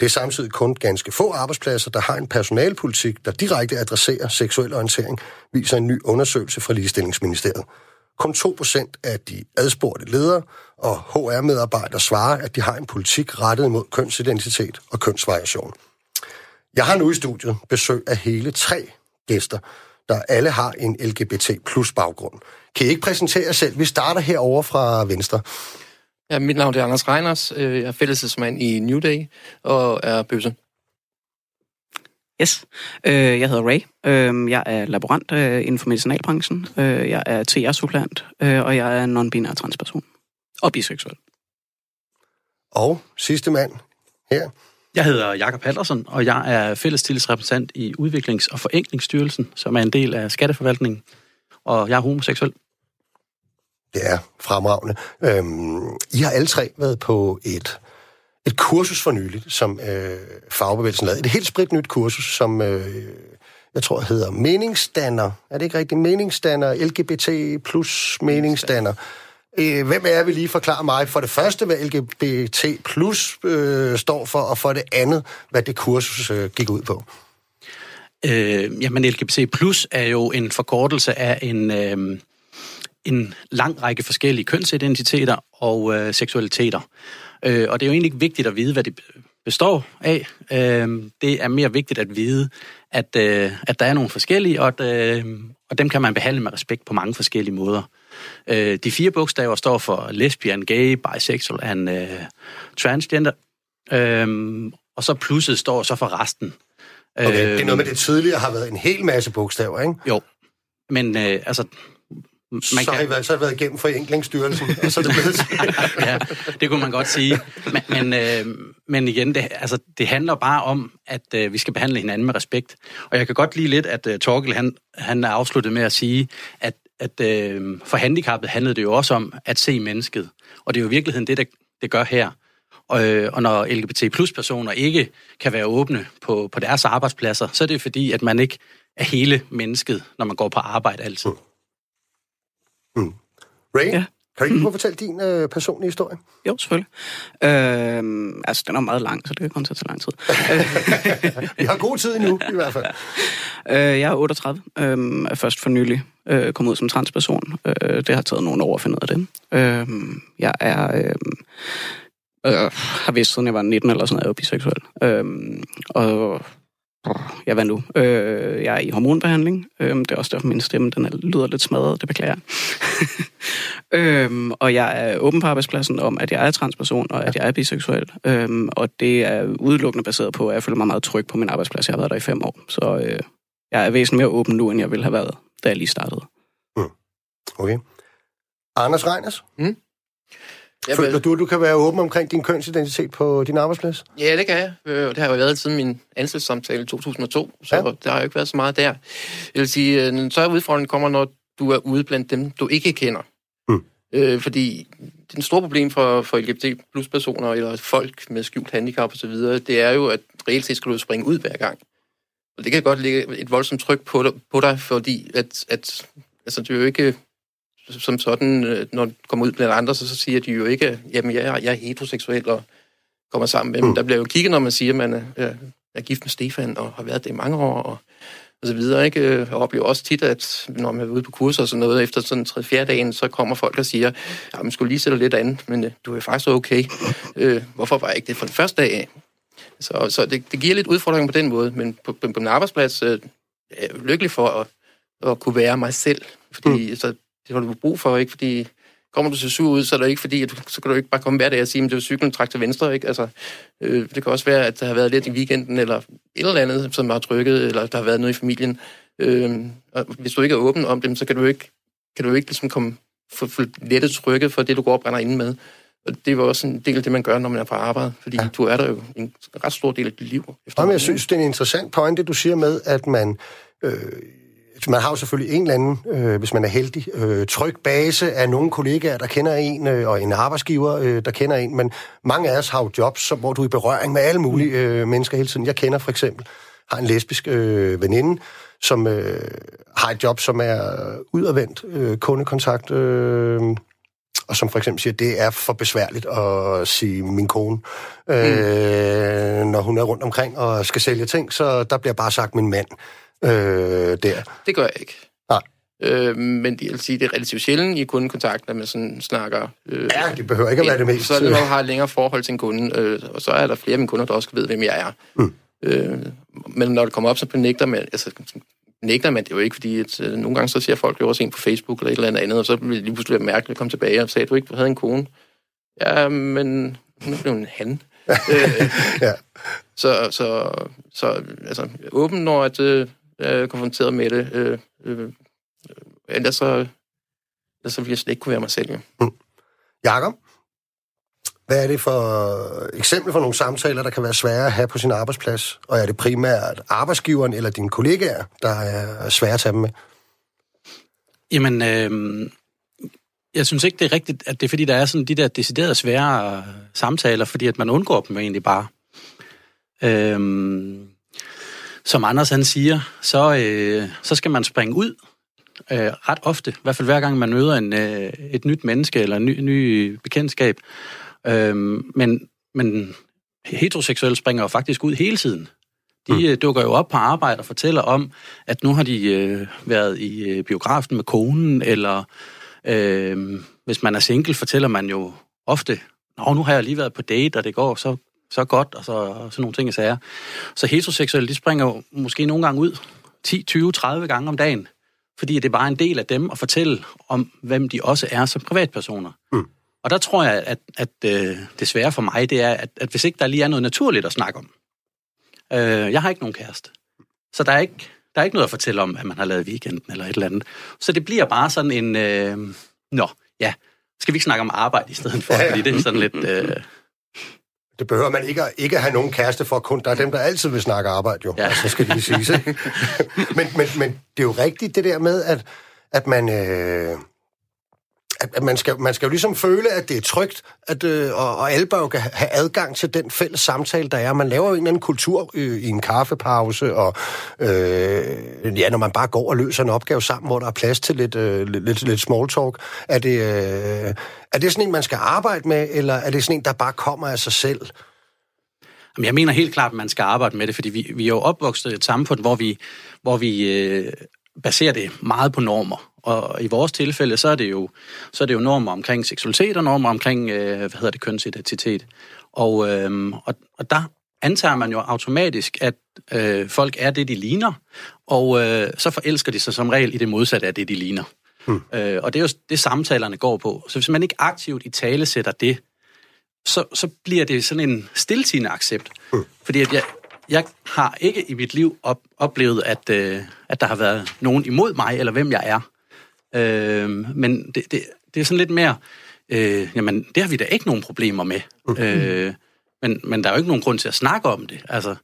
Det er samtidig kun ganske få arbejdspladser, der har en personalpolitik, der direkte adresserer seksuel orientering, viser en ny undersøgelse fra Ligestillingsministeriet. Kun 2% af de adspurgte ledere og HR-medarbejdere svarer, at de har en politik rettet mod kønsidentitet og kønsvariation. Jeg har nu i studiet besøg af hele tre gæster, der alle har en LGBT plus baggrund. Kan I ikke præsentere jer selv? Vi starter herover fra venstre. Ja, mit navn er Anders Reiners. Øh, jeg er fællesmand i New Day og er bøsse. Yes. Øh, jeg hedder Ray. Øh, jeg er laborant inden for medicinalbranchen. Jeg er TR-supplant, og jeg er non-binær transperson. Og biseksuel. Og sidste mand her. Jeg hedder Jakob Haldersen, og jeg er fællestillidsrepræsentant i Udviklings- og Forenklingsstyrelsen, som er en del af skatteforvaltningen, og jeg er homoseksuel. Det er fremragende. Øhm, I har alle tre været på et, et kursus for nyligt, som øh, fagbevægelsen lavede. Et helt sprit nyt kursus, som øh, jeg tror hedder meningsdanner. Er det ikke rigtigt? Meningsdanner, LGBT plus meningsdanner. Øh, hvem er vi lige forklare mig for det første, hvad LGBT plus øh, står for, og for det andet, hvad det kursus øh, gik ud på? Øh, jamen, LGBT plus er jo en forkortelse af en, øh, en lang række forskellige kønsidentiteter og øh, seksualiteter. Øh, og det er jo egentlig ikke vigtigt at vide, hvad det består af. Øh, det er mere vigtigt at vide, at, øh, at der er nogle forskellige, og, at, øh, og dem kan man behandle med respekt på mange forskellige måder. Øh, de fire bogstaver står for lesbian, gay, bisexual and uh, transgender. Øhm, og så plusset står så for resten. Okay, det er noget med, det tidligere har været en hel masse bogstaver, ikke? Jo, men øh, altså... Man så, kan... har I været, så har I været igennem forenklingsstyrelsen, og så er det blevet *laughs* Ja, det kunne man godt sige. Men, men, øh, men igen, det, altså, det handler bare om, at øh, vi skal behandle hinanden med respekt. Og jeg kan godt lide lidt, at øh, Torkel han, han er afsluttet med at sige, at at øh, for handicappet handlede det jo også om at se mennesket. Og det er jo i virkeligheden det, der, det gør her. Øh, og når LGBT plus personer ikke kan være åbne på, på deres arbejdspladser, så er det fordi, at man ikke er hele mennesket, når man går på arbejde altid. Ray, ja. Kan du ikke *clears throat* at fortælle din øh, personlige historie? Jo, selvfølgelig. Øh, altså, den er meget lang, så det kan kun tage så lang tid. *laughs* Vi har god tid endnu, i hvert fald. *laughs* Øh, jeg er 38, øh, er først for nylig øh, kommet ud som transperson. Øh, det har taget nogle år at finde ud af det. Øh, jeg er... Øh, øh, har vidst, siden jeg var 19 eller sådan at jeg er biseksuel. Øh, og ja, hvad nu? Øh, jeg er i hormonbehandling. Øh, det er også derfor, min stemme den er, lyder lidt smadret. Det beklager jeg. *laughs* øhm, og jeg er åben på arbejdspladsen om, at jeg er transperson, og at jeg er biseksuel. Øhm, og det er udelukkende baseret på, at jeg føler mig meget tryg på min arbejdsplads. Jeg har været der i fem år. Så øh, jeg er væsentligt mere åben nu, end jeg ville have været, da jeg lige startede. Okay. Anders Reiners, Jeg føler du, du kan være åben omkring din kønsidentitet på din arbejdsplads? ja, det kan jeg. Øh, Det har jo været siden min ansættelsessamtale i 2002, så Ja. ja. der har jo ikke været så meget der. Jeg vil sige, øh, en større udfordring kommer, når du er ude blandt dem, du ikke kender. Mm. Øh, fordi det store problem for, for LGBT plus personer, eller folk med skjult handicap osv., det er jo, at reelt set skal du springe ud hver gang. Og det kan godt ligge et voldsomt tryk på dig, på dig fordi at, at altså, det er jo ikke som sådan, øh, når du kommer ud blandt andre, så, så siger de jo ikke, jamen jeg er, jeg er heteroseksuel og kommer sammen med dem. Mm. Der bliver jo kigget, når man siger, at man er, er, er gift med Stefan og har været det i mange år og, og så videre. Ikke? Øh, Jeg oplever også tit, at når man er ude på kurser og sådan noget, efter sådan 3-4 dagen, så kommer folk og siger, ja, man skulle lige sætte lidt andet, men øh, du er jo faktisk okay. Øh, hvorfor var jeg ikke det fra den første dag af? Så, så det, det giver lidt udfordring på den måde, men på, på, på en arbejdsplads øh, er jeg lykkelig for at, at kunne være mig selv, fordi mm. så, det har du brug for, ikke? Fordi kommer du så sur ud, så er det ikke fordi, at du, så kan du ikke bare komme hver dag og sige, at det er cyklen træk til venstre, ikke? Altså, øh, det kan også være, at der har været lidt i weekenden, eller et eller andet, som har trykket, eller der har været noget i familien. Øh, og hvis du ikke er åben om dem, så kan du ikke, kan du ikke ligesom komme få, få lettet trykket for det, du går og brænder inde med. Og det jo også en del af det, man gør, når man er på arbejde, fordi ja. du er der jo en ret stor del af dit liv. Jamen, jeg synes, det er en interessant pointe, du siger med, at man... Øh, man har jo selvfølgelig en eller anden, øh, hvis man er heldig, øh, tryg base af nogle kollegaer, der kender en, øh, og en arbejdsgiver, øh, der kender en, men mange af os har jo jobs, som, hvor du er i berøring med alle mulige øh, mennesker hele tiden. Jeg kender for eksempel, har en lesbisk øh, veninde, som øh, har et job, som er udadvendt øh, kundekontakt, øh, og som for eksempel siger, at det er for besværligt at sige min kone, øh, når hun er rundt omkring og skal sælge ting, så der bliver bare sagt min mand øh, der. Det gør jeg ikke. Nej. Øh, men det, jeg vil sige, det er relativt sjældent i kundekontakt, når man sådan snakker... Øh, Ja, det behøver ikke at være det mest. Så det, når man har længere forhold til en kunde, øh, og så er der flere af mine kunder, der også ved, hvem jeg er. Mm. Øh, men når det kommer op, så benægter man... Altså, nægter man det jo ikke, fordi at, øh, nogle gange så ser folk jo også en på Facebook eller et eller andet og så vil det lige pludselig være mærkeligt at komme tilbage og sige, at du ikke havde en kone. Ja, men hun blev en han. *laughs* øh, Ja. så, så, så altså, åben, når at, øh, jeg er konfronteret med det. Øh, øh, ellers, så, ellers så ville jeg slet ikke kunne være mig selv. Jo. Jakob, hvad er det for eksempel for nogle samtaler, der kan være svære at have på sin arbejdsplads? Og er det primært arbejdsgiveren eller dine kollegaer, der er svære at tage dem med? Jamen, øh, jeg synes ikke, det er rigtigt, at det er fordi, der er sådan de der deciderede svære øh, samtaler, fordi at man undgår dem egentlig bare. Øh, som Anders han siger, så, øh, så skal man springe ud øh, ret ofte. I hvert fald hver gang man møder en, øh, et nyt menneske eller en ny, ny bekendtskab. Øh, men, men heteroseksuelle springer jo faktisk ud hele tiden. De mm. dukker jo op på arbejde og fortæller om, at nu har de øh, været i øh, biografen med konen, eller øh, hvis man er single, fortæller man jo ofte, Nå, nu har jeg lige været på date, og det går så, så godt, og så og sådan nogle ting og sager. Så heteroseksuelle, de springer jo måske nogle gange ud 10, 20, 30 gange om dagen, fordi det er bare en del af dem at fortælle om, hvem de også er som privatpersoner. Mm. Og der tror jeg, at, at øh, det svære for mig, det er, at, at hvis ikke der lige er noget naturligt at snakke om. Øh, jeg har ikke nogen kæreste. Så der er ikke, der er ikke noget at fortælle om, at man har lavet weekenden eller et eller andet. Så det bliver bare sådan en... Øh, nå, ja, skal vi ikke snakke om arbejde i stedet for? Ja, ja. Fordi det er sådan lidt... Øh, Det behøver man ikke, at- ikke at have nogen kæreste for kun. Der er dem, der altid vil snakke arbejde, jo. Ja. Altså, skal det ikke? *laughs* men, men, men det er jo rigtigt, det der med, at, at man... Øh, at, at man, skal, man skal jo ligesom føle, at det er trygt, at, øh, og, og alle bør jo kan have adgang til den fælles samtale, der er. Man laver jo en eller anden kultur øh, i en kaffepause, og øh, ja, når man bare går og løser en opgave sammen, hvor der er plads til lidt, øh, lidt, lidt small talk. Er det, øh, er det sådan en, man skal arbejde med, eller er det sådan en, der bare kommer af sig selv? Jamen, jeg mener helt klart, at man skal arbejde med det, fordi vi, vi er jo opvokset i et samfund, hvor vi, hvor vi øh, baserer det meget på normer. Og i vores tilfælde, så er det jo, så er det jo normer omkring seksualitet og normer omkring, øh, hvad hedder det, kønsidentitet. Og, øh, og, og der antager man jo automatisk, at øh, folk er det, de ligner, og øh, så forelsker de sig som regel i det modsatte af det, de ligner. Hmm. Øh, og det er jo det, samtalerne går på. Så hvis man ikke aktivt i tale sætter det, så, så bliver det sådan en stiltigende accept. Hmm. Fordi at jeg, jeg har ikke i mit liv op, oplevet, at, øh, at der har været nogen imod mig, eller hvem jeg er. Øh, men det, det, det er sådan lidt mere, øh, jamen, det har vi da ikke nogen problemer med. Mm. Øh, men, men der er jo ikke nogen grund til at snakke om det. Altså,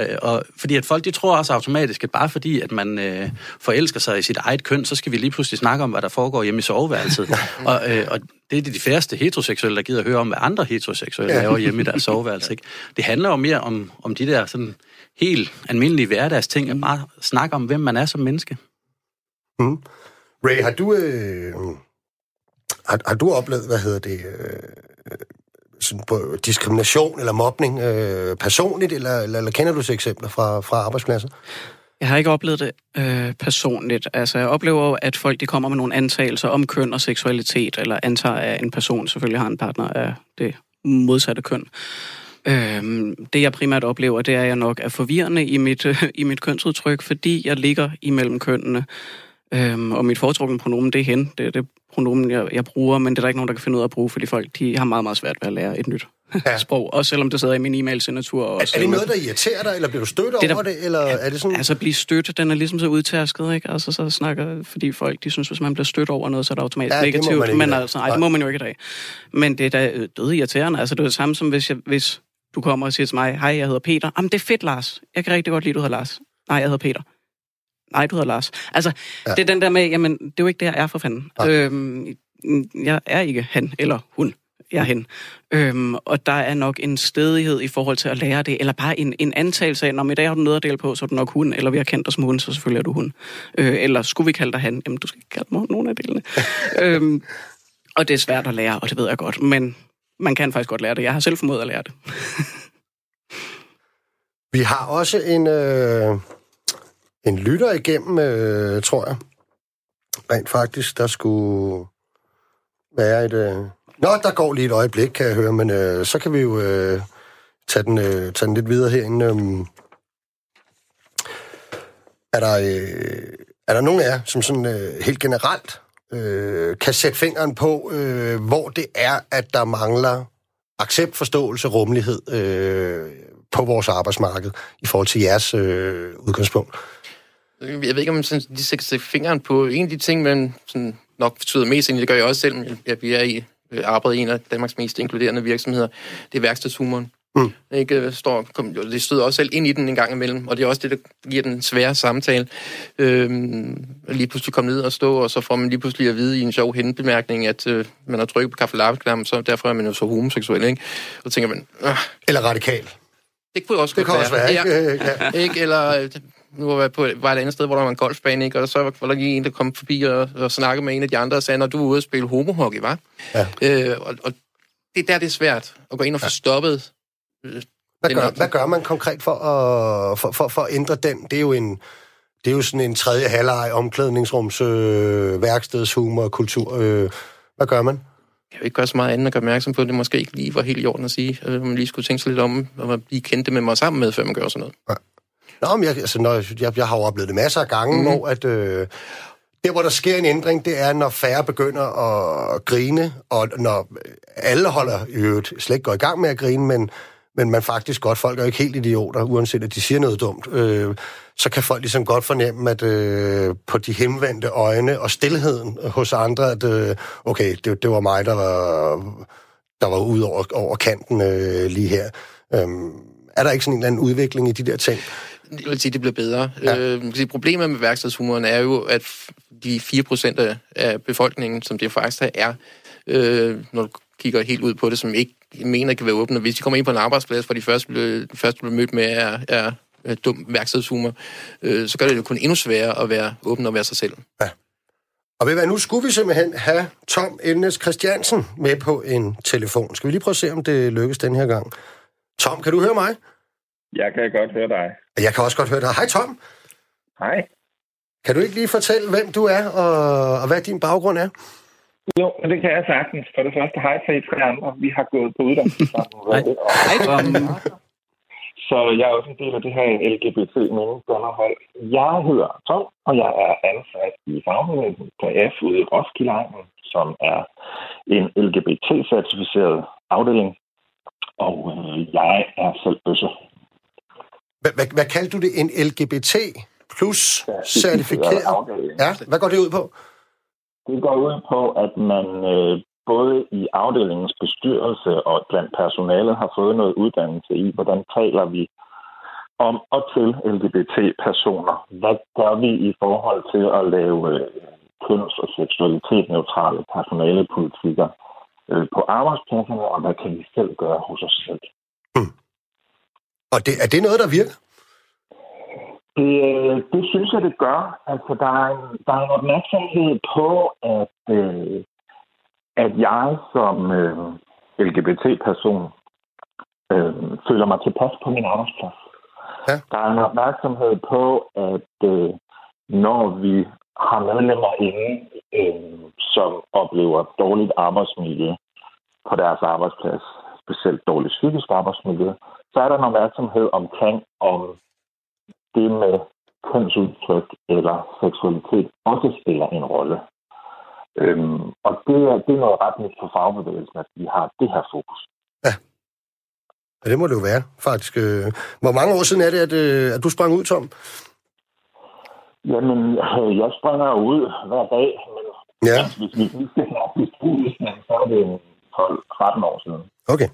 øh, og fordi at folk, de tror også automatisk, at bare fordi, at man øh, forelsker sig i sit eget køn, så skal vi lige pludselig snakke om, hvad der foregår hjemme i soveværelset. *laughs* og, øh, og det er de færreste heteroseksuelle, der gider at høre om, hvad andre heteroseksuelle ja. laver hjemme i deres soveværelse. Ikke? Det handler jo mere om, om de der sådan helt almindelige hverdagsting, at bare snakke om, hvem man er som menneske. Mm. Ray, har du, øh, har, har du oplevet, hvad hedder det, øh, sådan på diskrimination eller mobning øh, personligt, eller, eller, eller kender du så eksempler fra, fra arbejdspladser? Jeg har ikke oplevet det øh, personligt. Altså, jeg oplever jo, at folk de kommer med nogle antagelser om køn og seksualitet, eller antager, at en person selvfølgelig har en partner af det modsatte køn. Øhm, det jeg primært oplever, det er, at jeg nok er forvirrende i mit, øh, *laughs* i mit kønsudtryk, fordi jeg ligger imellem kønnene. Øhm, og mit foretrukne pronomen, det er hen. Det er det pronomen, jeg, jeg bruger, men det er der ikke nogen, der kan finde ud af at bruge, fordi folk de har meget, meget svært ved at lære et nyt ja. *laughs* sprog, også selvom det sidder i min e-mail-signatur. Og er, er det noget, der irriterer dig, eller bliver du stødt det, over der, det, eller ja, er det sådan... Altså, blive stødt, den er ligesom så udtærsket, ikke? Altså, så snakker, fordi folk, de synes, hvis man bliver stødt over noget, så er det automatisk ja, negativt, det men altså, nej, det må man jo ikke i dag. Men det er da døde irriterende, altså, det er det samme som, hvis, jeg, hvis du kommer og siger til mig, hej, jeg hedder Peter. Jamen, det er fedt, Lars. Jeg kan rigtig godt lide, du hedder Lars. Nej, jeg hedder Peter. Nej, du hedder Lars. Altså, ja. det er den der med, jamen, det er jo ikke det, jeg er for fanden. Ja. Øhm, jeg er ikke han eller hun. Jeg er hen. Øhm, og der er nok en stedighed i forhold til at lære det, eller bare en, en antagelse af, når i dag har du noget at dele på, så er du nok hun, eller vi har kendt dig som hun, så selvfølgelig er du hun. Øh, eller skulle vi kalde dig han? Jamen, du skal ikke kalde mig nogen af delene. *laughs* øhm, og det er svært at lære, og det ved jeg godt, men man kan faktisk godt lære det. Jeg har selv formået at lære det. vi har også en, øh, en lytter igennem, øh, tror jeg. Rent faktisk, der skulle være et... Øh... Nå, der går lige et øjeblik, kan jeg høre, men øh, så kan vi jo øh, tage, den, øh, tage den lidt videre herinde. Øh... Er der, øh, er der nogen af jer, som sådan øh, helt generelt øh, kan sætte fingeren på, øh, hvor det er, at der mangler accept, forståelse, rummelighed øh, på vores arbejdsmarked i forhold til jeres øh, udgangspunkt? Jeg ved ikke, om sådan, de sætter fingeren på en af de ting, men sådan, nok betyder mest, det gør jeg også selv, at vi er i øh, arbejdet i en af Danmarks mest inkluderende virksomheder, det er værkstedshumoren. Mm. Ikke, øh, står, kom, det støder også selv ind i den en gang imellem, og det er også det, der giver den svære samtale. Øhm, lige pludselig komme ned og stå, og så får man lige pludselig at vide i en sjov henbemærkning, at øh, man har trykket på kaffe så derfor er man jo så homoseksuel, ikke? Og tænker man... Øh. Eller radikal. Det kunne også det kunne også være, ikke? Ja, *laughs* ikke? Eller nu var jeg på, var et andet sted, hvor der var en golfbane, ikke? og så var der lige en, der kom forbi og, og snakkede med en af de andre og sagde, når du er ude og spille homohockey, var? Ja. Øh, og, og det der det er svært at gå ind og få ja. stoppet. Øh, hvad, gør, hvad gør man konkret for at, for, for, for at ændre den? Det er jo en, det er jo sådan en tredje halvleg omklædningsrums, øh, værkstedshumor, kultur. Øh, hvad gør man? Jeg vil ikke gøre så meget andet end at gøre opmærksom på, at det måske ikke lige var helt i orden at sige. At man lige skulle tænke sig lidt om, og blive kendte med mig sammen med, før man gør sådan noget. Ja. Nå, men jeg, altså, når, jeg, jeg har jo oplevet det masser af gange, mm-hmm. hvor at... Øh, der, hvor der sker en ændring, det er, når færre begynder at grine, og når alle holder i øvrigt slet ikke går i gang med at grine, men, men man faktisk godt, folk er jo ikke helt idioter, uanset at de siger noget dumt, øh, så kan folk ligesom godt fornemme, at øh, på de henvendte øjne og stillheden hos andre, at øh, okay, det, det var mig, der var, der var ud over, over kanten øh, lige her. Øh, er der ikke sådan en eller anden udvikling i de der ting? Jeg vil sige, det bliver bedre. Ja. Øh, sige, problemet med værkstedshumoren er jo, at de 4% af- af befolkningen, som det faktisk er, øh, når du kigger helt ud på det, som ikke mener kan være åbne. Hvis de kommer ind på en arbejdsplads, hvor de først bliver, først bliver mødt med er, er, er dum værkstedshumor, øh, så gør det jo kun endnu sværere at være åben og være sig selv. Og ved hvad, nu skulle vi simpelthen have Tom Elnes Christiansen med på en telefon. Skal vi lige prøve at se, om det lykkes den her gang. Tom, kan du høre mig? Jeg kan godt høre dig. Jeg kan også godt høre dig. Hej Tom. Hej. Kan du ikke lige fortælle, hvem du er, og, og hvad din baggrund er? Jo, men det kan jeg sagtens. For det første, hej til I tre andre. Vi har gået på uddannelse sammen. Hej. Hej, Tom. Så jeg er også en del af det her lgbt menneskeunderhold. Jeg hedder Tom, og jeg er ansat i fagbevægelsen på F ude i Roskilde som er en LGBT-certificeret afdeling. Og øh, jeg er selv bøsse. Hvad, hvad, kaldte du det? En LGBT plus certificeret? afdeling. Ja, hvad går det ud på? Det går ud på, at man øh, både i afdelingens bestyrelse og blandt personalet har fået noget uddannelse i, hvordan taler vi om og til LGBT-personer. Hvad gør vi i forhold til at lave øh, køns- og seksualitet-neutrale personalepolitikker øh, på arbejdspladserne, og hvad kan vi selv gøre hos os selv? Og det, er det noget, der virker? Det, øh, det synes jeg, det gør. Altså, der er en, der er en opmærksomhed på, at, øh, at jeg som øh, LGBT-person øh, føler mig tilpas på min arbejdsplads. Ja. Der er en opmærksomhed på, at øh, når vi har medlemmer inde, øh, som oplever dårligt arbejdsmiljø på deres arbejdsplads, specielt dårligt psykisk arbejdsmiljø, så er der en opmærksomhed omkring, om det med kønsudtryk eller seksualitet også spiller en rolle. Øhm, og det er, det er noget ret nyt for fagbevægelsen, at vi har det her fokus. Ja, det må det jo være, faktisk. Øh, Hvor mange år siden er det, at, øh, at du sprang ud, Tom? Jamen, øh, jeg springer ud hver dag, men Ja, hvis vi skal have så er det en 12-13 år siden. okay.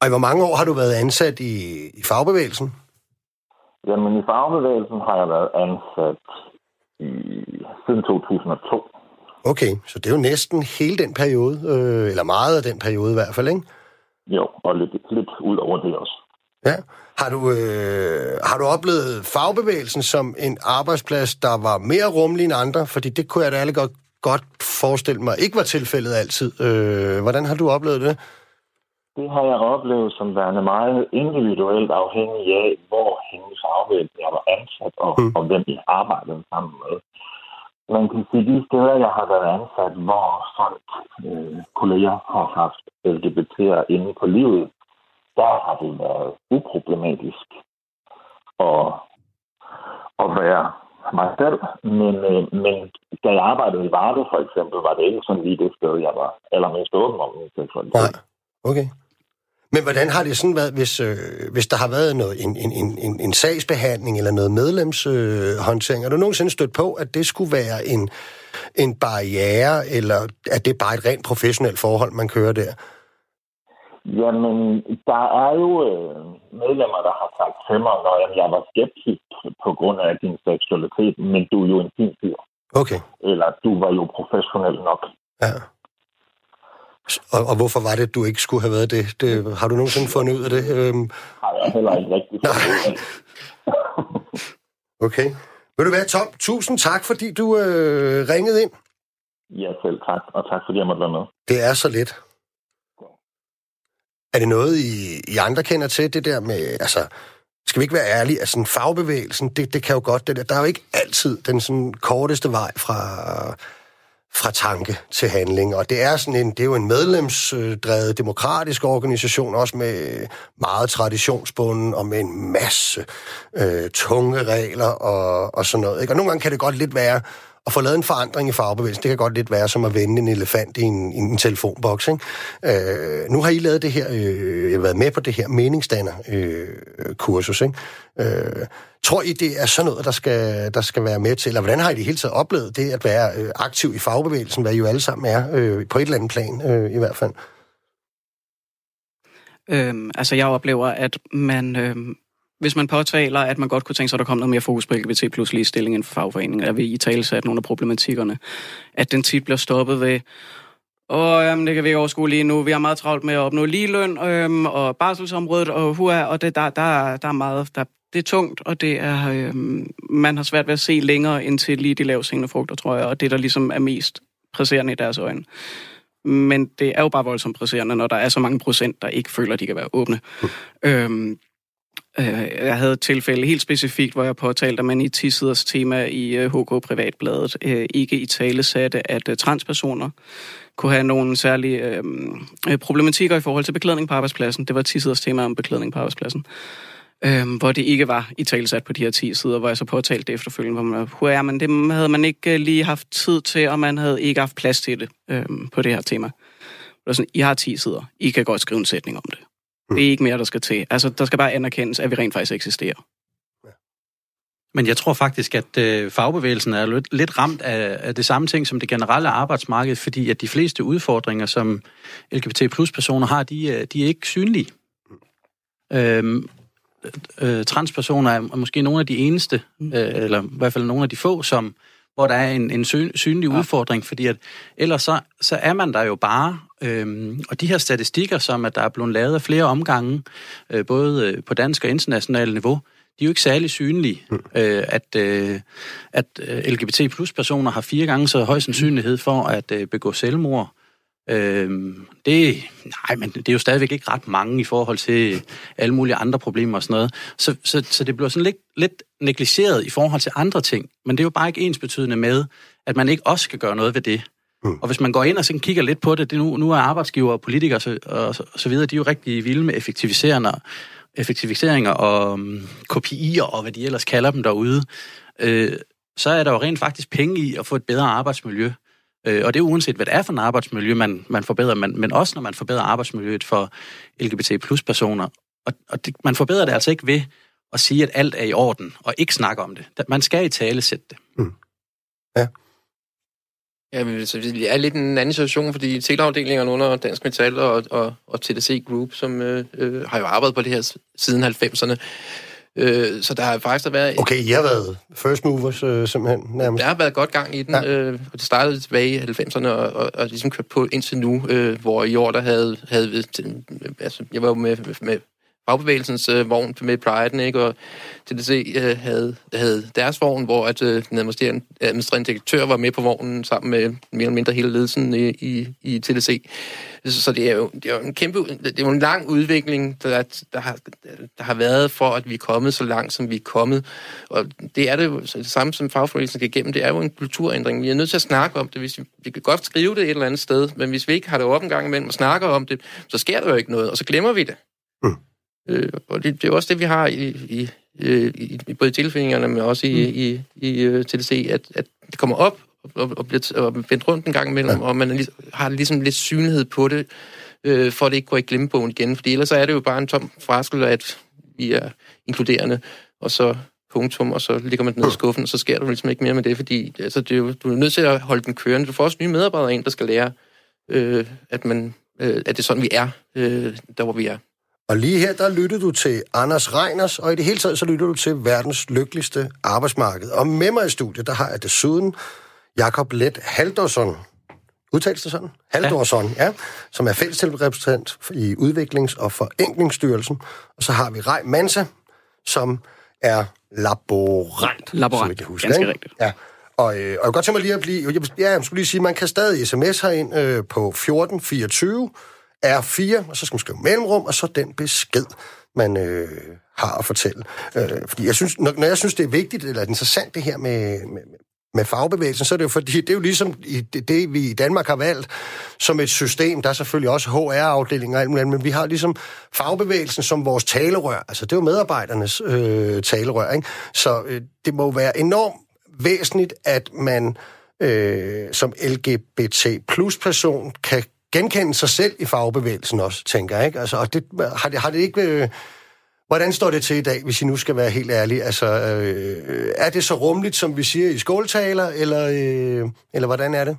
Og i hvor mange år har du været ansat i, i fagbevægelsen? Jamen, i fagbevægelsen har jeg været ansat i, siden 2002. Okay, så det er jo næsten hele den periode, øh, eller meget af den periode i hvert fald, ikke? Jo, og lidt, lidt ud over det også. Ja. Har du, øh, har du oplevet fagbevægelsen som en arbejdsplads, der var mere rummelig end andre? Fordi det kunne jeg da alle godt, godt forestille mig ikke var tilfældet altid. Øh, hvordan har du oplevet det? Det har jeg oplevet som værende meget individuelt afhængig af, hvor henne i fagbevægelsen jeg var ansat, og, mm. og hvem jeg arbejdede sammen med. Man kan sige, de steder, jeg har været ansat, hvor folk, øh, kolleger har haft LGBT'er inde på livet, der har det været uproblematisk at, at være mig selv. Men, øh, men da jeg arbejdede i Varde, for eksempel, var det ikke sådan lige det sted, jeg var allermest åben om min seksualitet. Nej. Okay. Men hvordan har det sådan været, hvis, øh, hvis der har været noget, en, en, en, en, sagsbehandling eller noget medlemshåndtering? Øh, er du nogensinde stødt på, at det skulle være en, en barriere, eller er det bare et rent professionelt forhold, man kører der? Jamen, der er jo øh, medlemmer, der har sagt til mig, når jeg var skeptisk på grund af din seksualitet, men du er jo en fin fyr. Okay, Eller du var jo professionel nok. ja. Og, og hvorfor var det, du ikke skulle have været det? det har du nogensinde fundet ud af det? Øhm, Har jeg heller ikke rigtig fundet *laughs* okay. Vil du være, Tom? Tusind tak, fordi du øh, ringede ind. Ja, selv tak. Og tak, fordi jeg måtte være med. Det er så let. Er det noget, I, I andre kender til, det der med, altså, skal vi ikke være ærlige, altså fagbevægelsen, det, det kan jo godt, det der, der er jo ikke altid den sådan korteste vej fra, fra tanke til handling, og det er sådan en, det er jo en medlemsdrevet demokratisk organisation, også med meget traditionsbunden og med en masse øh, tunge regler og, og sådan noget. Ikke? Og nogle gange kan det godt lidt være, at få lavet en forandring i fagbevægelsen, det kan godt lidt være som at vende en elefant i en, i en telefonboks. Ikke? Øh, nu har I lavet det her, øh, jeg har været med på det her meningsdanner-kursus. Øh, ikke? Øh, tror I, det er sådan noget, der skal, der skal være med til? Eller hvordan har I det hele taget oplevet det at være øh, aktiv i fagbevægelsen, hvad I jo alle sammen er, øh, på et eller andet plan øh, i hvert fald? Øhm, altså, jeg oplever, at man, øhm, hvis man påtaler, at man godt kunne tænke sig, at der kom noget mere fokus på LGBT plus ligestilling inden for fagforeningen, at vi i tale sat nogle af problematikkerne, at den tit bliver stoppet ved, og jamen, det kan vi ikke overskue lige nu. Vi har meget travlt med at opnå ligeløn øhm, og barselsområdet, og hua, og det, der, der, der er meget, der, det er tungt, og det er, øhm, man har svært ved at se længere ind til lige de lavsængende frugter, tror jeg, og det, der ligesom er mest presserende i deres øjne. Men det er jo bare voldsomt presserende, når der er så mange procent, der ikke føler, at de kan være åbne. øhm, Øh, Øh, jeg havde et tilfælde helt specifikt, hvor jeg påtalte, at man i 10 siders tema i øh, HK Privatbladet øh, ikke i tale satte, at øh, transpersoner kunne have nogle særlige øhm, øh, problematikker i forhold til beklædning på arbejdspladsen. Det var 10 siders tema om beklædning på arbejdspladsen. Øhm, hvor det ikke var i talesat på de her 10 sider, hvor jeg så påtalte det efterfølgende, hvor man hvor er men det havde man ikke lige haft tid til, og man havde ikke haft plads til det øhm, på det her tema. Det var sådan, I har 10 sider, I kan godt skrive en sætning om det. Det er ikke mere, der skal til. Altså, der skal bare anerkendes, at vi rent faktisk eksisterer. Men jeg tror faktisk, at øh, fagbevægelsen er lidt, lidt ramt af, af det samme ting som det generelle arbejdsmarked, fordi at de fleste udfordringer, som LGBT plus personer har, de, øh, de er ikke synlige. Øhm, øh, transpersoner er måske nogle af de eneste, øh, eller i hvert fald nogle af de få, som hvor der er en, en synlig ja. udfordring, fordi at ellers så, så er man der jo bare. Øhm, og de her statistikker, som at der er blevet lavet af flere omgange, øh, både øh, på dansk og internationalt niveau, de er jo ikke særlig synlige. Mm. Øh, at øh, at øh, LGBT plus personer har fire gange så høj sandsynlighed for at øh, begå selvmord. Øhm, det, nej, men det er jo stadigvæk ikke ret mange i forhold til alle mulige andre problemer og sådan noget. Så, så, så det bliver sådan lidt, lidt negligeret i forhold til andre ting. Men det er jo bare ikke ensbetydende med, at man ikke også skal gøre noget ved det. Mm. Og hvis man går ind og så kigger lidt på det, det nu, nu er arbejdsgiver og politikere og så, og, så, og så videre, de er jo rigtig vilde med effektiviseringer, effektiviseringer og um, kopier og hvad de ellers kalder dem derude. Øh, så er der jo rent faktisk penge i at få et bedre arbejdsmiljø. Øh, og det er uanset, hvad det er for en arbejdsmiljø, man, man forbedrer, men, men også når man forbedrer arbejdsmiljøet for LGBT plus personer. Og, og det, man forbedrer det altså ikke ved at sige, at alt er i orden, og ikke snakke om det. Man skal i tale sætte det. Mm. Ja. Ja, så det er lidt en anden situation, fordi teleafdelingerne under Dansk Metal og, og, og TDC Group, som øh, øh, har jo arbejdet på det her siden 90'erne, Øh, så der har faktisk været... Okay, I har været first movers øh, simpelthen nærmest. Der har været godt gang i den, ja. øh, og det startede tilbage i 90'erne og, og, og ligesom kørt på indtil nu, øh, hvor i år der havde... havde altså, jeg var jo med, med fagbevægelsens øh, vogn med Pride, ikke? og TDC øh, havde, havde deres vogn, hvor at, øh, den administrerende, administrerende direktør var med på vognen sammen med mere eller mindre hele ledelsen øh, i, i, i TDC. Så det er jo, det er jo en kæmpe, det er jo en lang udvikling, der, der, har, der har været for, at vi er kommet så langt, som vi er kommet. Og det er det jo det samme, som fagbevægelsen skal igennem. Det er jo en kulturændring. Vi er nødt til at snakke om det. Hvis vi, vi kan godt skrive det et eller andet sted, men hvis vi ikke har det op en gang imellem og snakker om det, så sker der jo ikke noget, og så glemmer vi det. Mm. Øh, og det, det er også det, vi har i, i, i, i både tilfældingerne, men også i, mm. i, i, i TDC, at, at det kommer op og, og bliver og vendt rundt en gang imellem, ja. og man har ligesom lidt synlighed på det, øh, for at det ikke går i glemmebogen igen. Fordi ellers så er det jo bare en tom fraskel, at vi er inkluderende, og så punktum, og så ligger man ned i skuffen, og så sker der ligesom ikke mere med det, fordi altså, det er jo, du er nødt til at holde den kørende. Du får også nye medarbejdere ind, der skal lære, øh, at, man, øh, at det er sådan, vi er, øh, der hvor vi er. Og lige her, der lytter du til Anders Reiners, og i det hele taget, så lytter du til verdens lykkeligste arbejdsmarked. Og med mig i studiet, der har jeg desuden Jakob Let Haldorsson. Udtales det sådan? Haldorsson, ja. ja. Som er fællestilrepræsentant i Udviklings- og Forenklingsstyrelsen. Og så har vi Rej Mansa, som er laborant. Laborant, jeg kan huske, ganske rigtigt. Ja. Og, øh, og jeg kan godt tænke mig lige at blive... Jeg, ja, jeg skulle lige sige, man kan stadig sms herind øh, på 1424 R4, og så skal man skrive mellemrum, og så den besked, man øh, har at fortælle. Øh, fordi jeg synes, når, når jeg synes, det er vigtigt, eller interessant det her med, med, med fagbevægelsen, så er det jo fordi, det er jo ligesom det, det, vi i Danmark har valgt som et system. Der er selvfølgelig også HR-afdelinger og alt muligt, men vi har ligesom fagbevægelsen som vores talerør. Altså, det er jo medarbejdernes øh, talerør, ikke? Så øh, det må være enormt væsentligt, at man øh, som LGBT plus person kan genkende sig selv i fagbevægelsen også, tænker jeg. Ikke? Altså, og det, har, det, har det ikke... Øh, hvordan står det til i dag, hvis I nu skal være helt ærlige? Altså, øh, er det så rumligt, som vi siger i skåltaler, eller, øh, eller hvordan er det?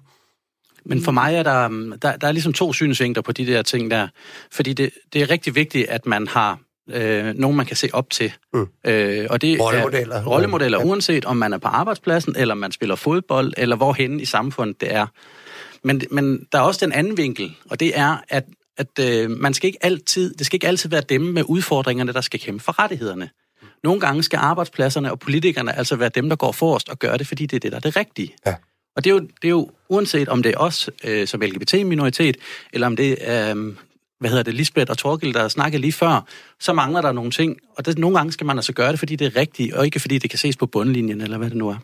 Men for mig er der, der, der er ligesom to synsvinkler på de der ting der. Fordi det, det er rigtig vigtigt, at man har øh, nogen, man kan se op til. Mm. Øh, og det Rollemodeller. Er rollemodeller, Ja. uanset om man er på arbejdspladsen, eller man spiller fodbold, eller hvorhen i samfundet det er. Men, men der er også den anden vinkel, og det er, at, at øh, man skal ikke altid, det skal ikke altid være dem med udfordringerne, der skal kæmpe for rettighederne. Nogle gange skal arbejdspladserne og politikerne altså være dem, der går forrest og gør det, fordi det er det, der er det rigtige. Ja. Og det er, jo, det er jo uanset om det er os øh, som LGBT-minoritet, eller om det er, øh, hvad hedder det, Lisbeth og Torgild, der snakkede lige før, så mangler der nogle ting. Og det, nogle gange skal man altså gøre det, fordi det er rigtigt, og ikke fordi det kan ses på bundlinjen, eller hvad det nu er.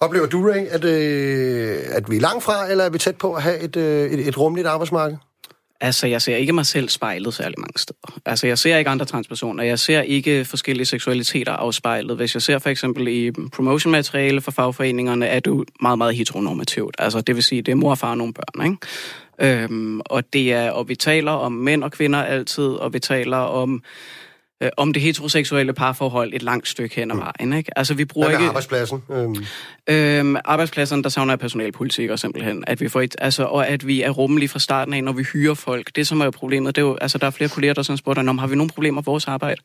Oplever du, Ray, at, øh, at vi er langt fra, eller er vi tæt på at have et, øh, et, et rummeligt arbejdsmarked? Altså, jeg ser ikke mig selv spejlet særlig mange steder. Altså, jeg ser ikke andre transpersoner. Jeg ser ikke forskellige seksualiteter afspejlet. Hvis jeg ser for eksempel i promotionmateriale for fagforeningerne, er det jo meget, meget heteronormativt. Altså, det vil sige, det er mor og far og nogle børn, ikke? Øhm, og det er, og vi taler om mænd og kvinder altid, og vi taler om øh, om det heteroseksuelle parforhold et langt stykke hen ad vejen. Ikke? Altså, vi bruger Hvad ikke... arbejdspladsen? Øhm, Øhm, arbejdspladserne, der savner jeg personalpolitikker simpelthen. At vi får et, altså, og at vi er rummelige fra starten af, når vi hyrer folk. Det, som er jo problemet, det er jo, altså, der er flere kolleger, der sådan spurgte, om har vi nogle problemer med vores arbejde?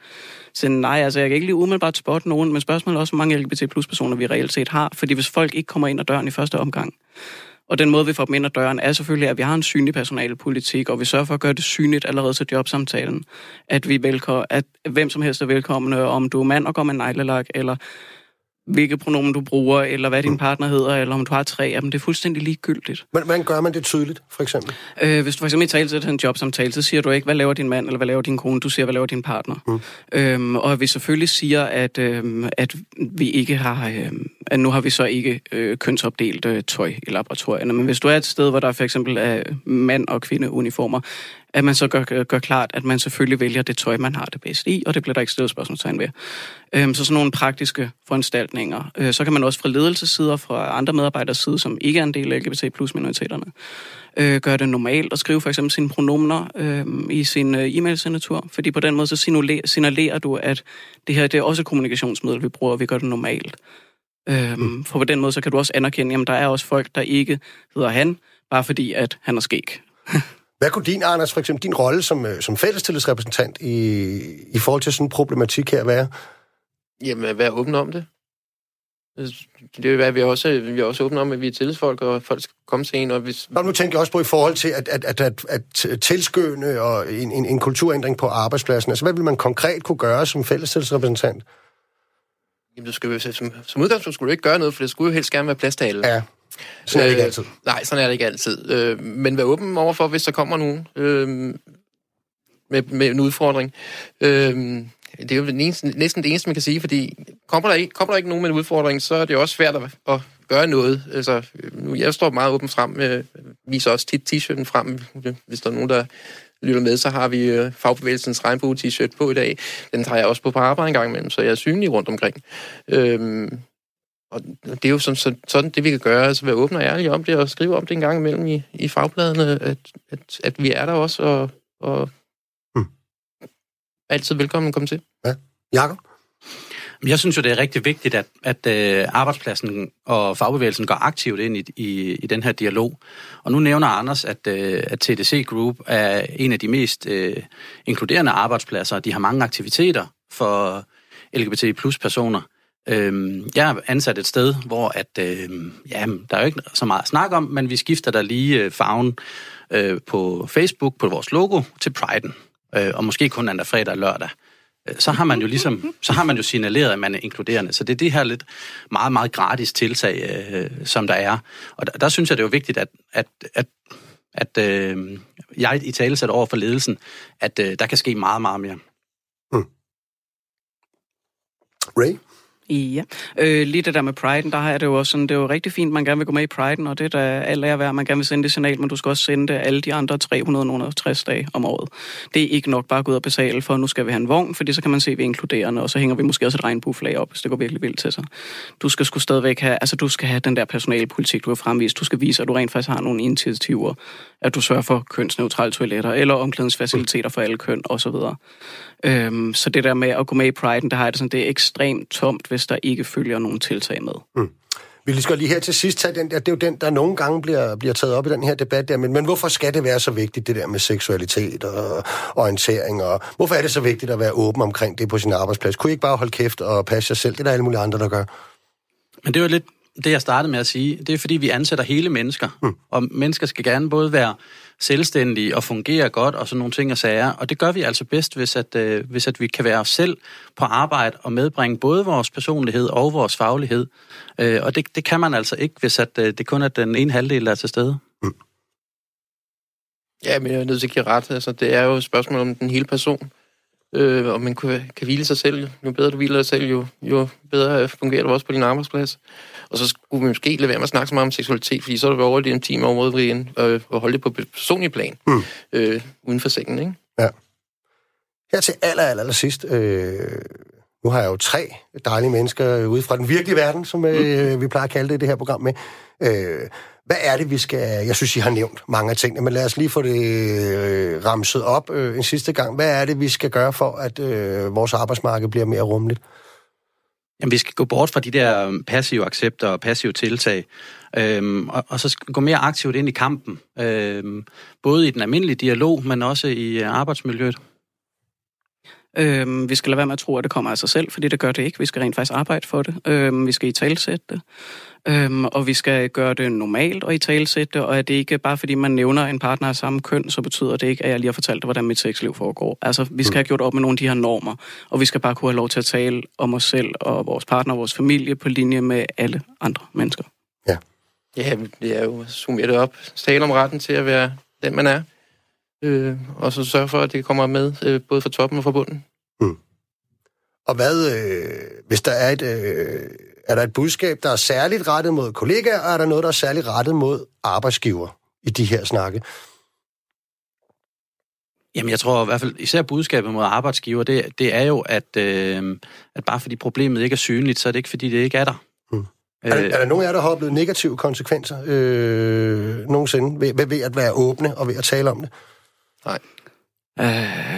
Så nej, altså, jeg kan ikke lige umiddelbart spotte nogen, men spørgsmålet er også, hvor mange LGBT plus personer vi reelt set har. Fordi hvis folk ikke kommer ind ad døren i første omgang, og den måde, vi får dem ind ad døren, er selvfølgelig, at vi har en synlig personalepolitik, og vi sørger for at gøre det synligt allerede til jobsamtalen. At vi velkommen, at hvem som helst er velkommen, om du er mand og går med neglelak, eller hvilke pronomen du bruger, eller hvad din partner hedder, eller om du har tre af dem. Det er fuldstændig ligegyldigt. hvordan, hvordan gør man det tydeligt, for eksempel? Øh, hvis du for eksempel i tale til en jobsamtale, så siger du ikke, hvad laver din mand, eller hvad laver din kone, du siger, hvad laver din partner. Mm. Øhm, og vi selvfølgelig siger, at, øhm, at vi ikke har, øhm, at nu har vi så ikke øh, kønsopdelt øh, tøj i laboratorierne, men hvis du er et sted, hvor der for eksempel er mand- og kvindeuniformer, at man så gør, gør klart, at man selvfølgelig vælger det tøj, man har det bedst i, og det bliver der ikke stillet spørgsmålstegn ved. Øhm, så sådan nogle praktiske foranstaltninger. Øh, så kan man også fra ledelsessider, fra andre medarbejderes side, som ikke er en del af LGBT plus minoriteterne, øh, gøre det normalt at skrive for eksempel sine pronomner øh, i sin øh, e-mail-signatur, fordi på den måde så signalerer, signalerer du, at det her det er også et kommunikationsmiddel, vi bruger, og vi gør det normalt. Øhm, for på den måde så kan du også anerkende, at der er også folk, der ikke hedder han, bare fordi at han er skæg. *laughs* Hvad kunne din, Anders, for eksempel din rolle som, øh, som fællestillidsrepræsentant i, i forhold til sådan en problematik her være? Jamen, vær åben om det. Det er jo, hvad vi er også, vi er også åbne om, at vi er tillidsfolk, og folk skal komme til en, og hvis... Nå, nu tænker jeg også på i forhold til at, at, at, at, at tilskynde og en, en, en kulturændring på arbejdspladsen. Altså, hvad vil man konkret kunne gøre som fællestillidsrepræsentant? Jamen, du skal, som, som udgangspunkt skulle du ikke gøre noget, for det skulle jo helst gerne være plads til alle. Ja, sådan er det ikke altid. Nej, sådan er det ikke altid. Øh, men vær åben overfor, hvis der kommer nogen øh, med, med en udfordring. Øh, det er jo eneste, næsten det eneste, man kan sige, fordi kommer der, ikke, kommer der ikke nogen med en udfordring, så er det jo også svært at, at gøre noget. Altså, nu, jeg står meget åbent frem, øh, viser også tit t-shirten frem. Hvis der er nogen, der lytter med, så har vi øh, fagbevægelsens regnbue-t-shirt på i dag. Den tager jeg også på på arbejde en gang imellem, så jeg er synlig rundt omkring. Øhm, og det er jo sådan, så- sådan det, vi kan gøre, altså være åbne og ærlige om det, og skrive om det en gang imellem i, i fagbladene, at, at, at vi er der også, og, og Hmm. altid velkommen at komme til. Jakob? Jeg synes jo, det er rigtig vigtigt, at, at øh, arbejdspladsen og fagbevægelsen går aktivt ind i, i, i den her dialog. Og nu nævner Anders, at, øh, at TDC Group er en af de mest øh, inkluderende arbejdspladser. De har mange aktiviteter for LGBT plus personer. Øhm, jeg er ansat et sted, hvor at, øh, ja, der er jo ikke så meget at snakke om, men vi skifter der lige øh, farven øh, på Facebook, på vores logo, til Pride'en. Øh, og måske kun anden fredag og lørdag øh, så har man jo ligesom, *laughs* så har man jo signaleret, at man er inkluderende. Så det er det her lidt meget, meget gratis tiltag, øh, som der er. Og der, der synes jeg, det er jo vigtigt, at, at, at, at øh, jeg i tale sætter over for ledelsen, at øh, der kan ske meget, meget mere. Ray? Ja. Øh, lige det der med Pride, der har jeg det jo også sådan, det er jo rigtig fint, man gerne vil gå med i Pride'en, og det er da alt er værd, man gerne vil sende det signal, men du skal også sende det alle de andre 360 dage om året. Det er ikke nok bare at gå ud og betale for, nu skal vi have en vogn, fordi så kan man se, at vi er inkluderende, og så hænger vi måske også et regnbueflag op, hvis det går virkelig vildt til sig. Du skal sgu stadigvæk have, altså du skal have den der personalpolitik, du har fremvist. Du skal vise, at du rent faktisk har nogle initiativer, at du sørger for kønsneutrale toiletter, eller omklædningsfaciliteter for alle køn, osv. Øhm, så det der med at gå med i Pride'en, det har jeg det sådan, det er ekstremt tomt, hvis der ikke følger nogen tiltag med. Vi Vi lige skal lige her til sidst tage den der, det er jo den, der nogle gange bliver, bliver taget op i den her debat der, men, men hvorfor skal det være så vigtigt, det der med seksualitet og orientering, og hvorfor er det så vigtigt at være åben omkring det på sin arbejdsplads? Kunne I ikke bare holde kæft og passe jer selv? Det er der alle mulige andre, der gør. Men det var lidt det, jeg startede med at sige. Det er, fordi vi ansætter hele mennesker. Mm. Og mennesker skal gerne både være selvstændige og fungere godt og sådan nogle ting og sager. Og det gør vi altså bedst, hvis, at, øh, hvis at vi kan være os selv på arbejde og medbringe både vores personlighed og vores faglighed. Øh, og det, det kan man altså ikke, hvis at, øh, det kun er den ene halvdel, der er til stede. Mm. Ja, men jeg er nødt til at give ret. Altså, det er jo et spørgsmål om den hele person. Øh, og man kan, kan hvile sig selv. Jo bedre du hviler dig selv, jo, jo bedre fungerer du også på din arbejdsplads. Og så skulle vi måske lade være med at snakke så meget om seksualitet, fordi så er det over det intime område, Brian, øh, og holde det på personlig plan, mm. øh, uden for sengen, ikke? Ja. Her til aller, aller, aller sidst. Øh, nu har jeg jo tre dejlige mennesker ude fra den virkelige verden, som øh, mm. vi plejer at kalde det i det her program med. Øh, hvad er det, vi skal... Jeg synes, I har nævnt mange af tingene, men lad os lige få det øh, ramset op øh, en sidste gang. Hvad er det, vi skal gøre for, at øh, vores arbejdsmarked bliver mere rummeligt? Jamen, vi skal gå bort fra de der øh, passive accepter og passive tiltag, øhm, og, og så gå mere aktivt ind i kampen. Øhm, både i den almindelige dialog, men også i øh, arbejdsmiljøet. Øhm, vi skal lade være med at tro, at det kommer af sig selv, fordi det gør det ikke. Vi skal rent faktisk arbejde for det. Øhm, vi skal i talsætte det. Øhm, og vi skal gøre det normalt og i talsætte det, og at det ikke bare fordi man nævner en partner af samme køn, så betyder det ikke, at jeg lige har fortalt dig, hvordan mit sexliv foregår. Altså, vi skal mm. have gjort op med nogle af de her normer, og vi skal bare kunne have lov til at tale om os selv og vores partner og vores familie på linje med alle andre mennesker. Ja. Ja, det er jo summeret det op. Tale om retten til at være den, man er. Øh, og så sørge for, at det kommer med, øh, både fra toppen og fra bunden. Mm. Og hvad, øh, hvis der er et, øh, er der et budskab, der er særligt rettet mod kollegaer, og er der noget, der er særligt rettet mod arbejdsgiver i de her snakke? Jamen, jeg tror i hvert fald, især budskabet mod arbejdsgiver, det, det er jo, at, øh, at bare fordi problemet ikke er synligt, så er det ikke, fordi det ikke er der. Hmm. Er, der, er der nogen af jer, der har oplevet negative konsekvenser øh, nogensinde ved, ved at være åbne og ved at tale om det? Nej. Øh,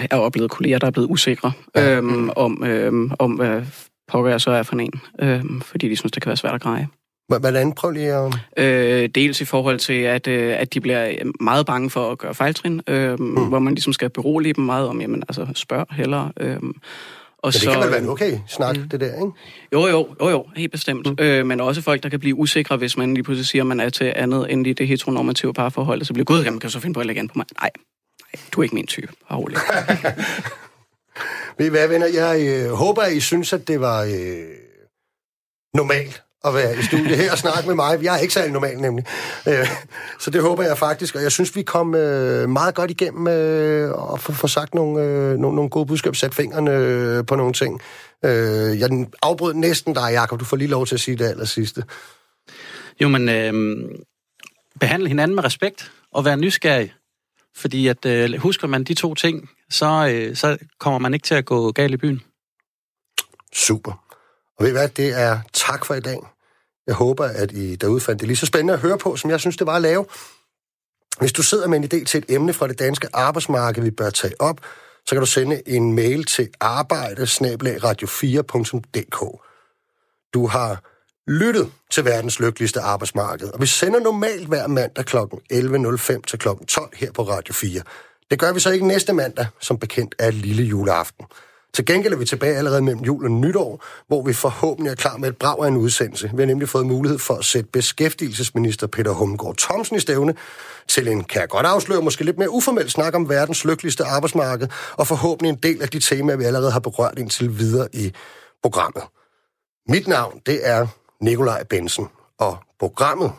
jeg har oplevet kolleger, der er blevet usikre ja. øhm, om, øhm, om hvad pokker jeg så er for en, øhm, fordi de synes, det kan være svært at greje. Hvordan prøv lige at... Øh, dels i forhold til, at, øh, at de bliver meget bange for at gøre fejltrin, øh, mm. hvor man ligesom skal berolige dem meget om, jamen altså, spørg hellere. Øh, og men det så, kan vel være en okay snak, mm. det der, ikke? Jo, jo, jo, jo helt bestemt. Mm. Øh, men også folk, der kan blive usikre, hvis man lige pludselig siger, at man er til andet end i det heteronormative parforhold, og så bliver gud, jamen kan så finde på at lægge på mig? Nej, du er ikke min type. Rolig. *laughs* Ved I hvad, venner? Jeg øh, håber, at I synes, at det var øh, normalt at være i studiet her og snakke med mig. Jeg er ikke særlig normal, nemlig. Øh, så det håber jeg faktisk. Og jeg synes, vi kom øh, meget godt igennem øh, og få sagt nogle, øh, nogle, nogle gode budskaber, sat fingrene øh, på nogle ting. Øh, jeg afbrød næsten dig, Jacob. Du får lige lov til at sige det aller sidste. Jo, men øh, behandle hinanden med respekt og være nysgerrig. Fordi at øh, husker man de to ting, så, øh, så kommer man ikke til at gå galt i byen. Super. Og ved I hvad, det er tak for i dag. Jeg håber, at I derude fandt det lige så spændende at høre på, som jeg synes, det var at lave. Hvis du sidder med en idé til et emne fra det danske arbejdsmarked, vi bør tage op, så kan du sende en mail til arbejde-radio4.dk. Du har lyttet til verdens lykkeligste arbejdsmarked, og vi sender normalt hver mandag kl. 11.05 til kl. 12 her på Radio 4. Det gør vi så ikke næste mandag, som bekendt er lille juleaften. Til gengæld er vi tilbage allerede mellem jul og nytår, hvor vi forhåbentlig er klar med et brag af en udsendelse. Vi har nemlig fået mulighed for at sætte beskæftigelsesminister Peter Hummelgaard Thomsen i stævne til en, kan jeg godt afsløre, måske lidt mere uformel snak om verdens lykkeligste arbejdsmarked, og forhåbentlig en del af de temaer, vi allerede har berørt indtil videre i programmet. Mit navn, det er Nikolaj Bensen, og programmet,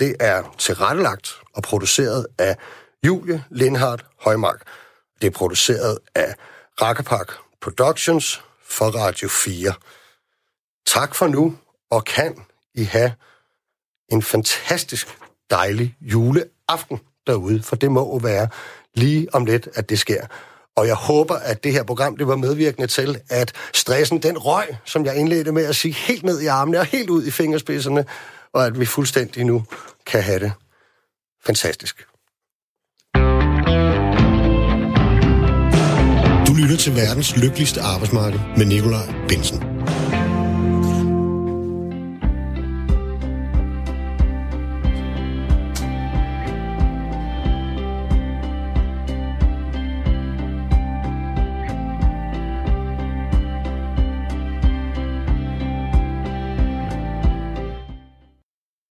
det er tilrettelagt og produceret af Julie Lindhardt Højmark. Det er produceret af Rakkepak Productions for Radio 4. Tak for nu, og kan I have en fantastisk dejlig juleaften derude, for det må være lige om lidt, at det sker. Og jeg håber, at det her program det var medvirkende til, at stressen den røg, som jeg indledte med at sige, helt ned i armene og helt ud i fingerspidserne, og at vi fuldstændig nu kan have det fantastisk. Du lytter til verdens lykkeligste arbejdsmarked med Nikolaj Bensen.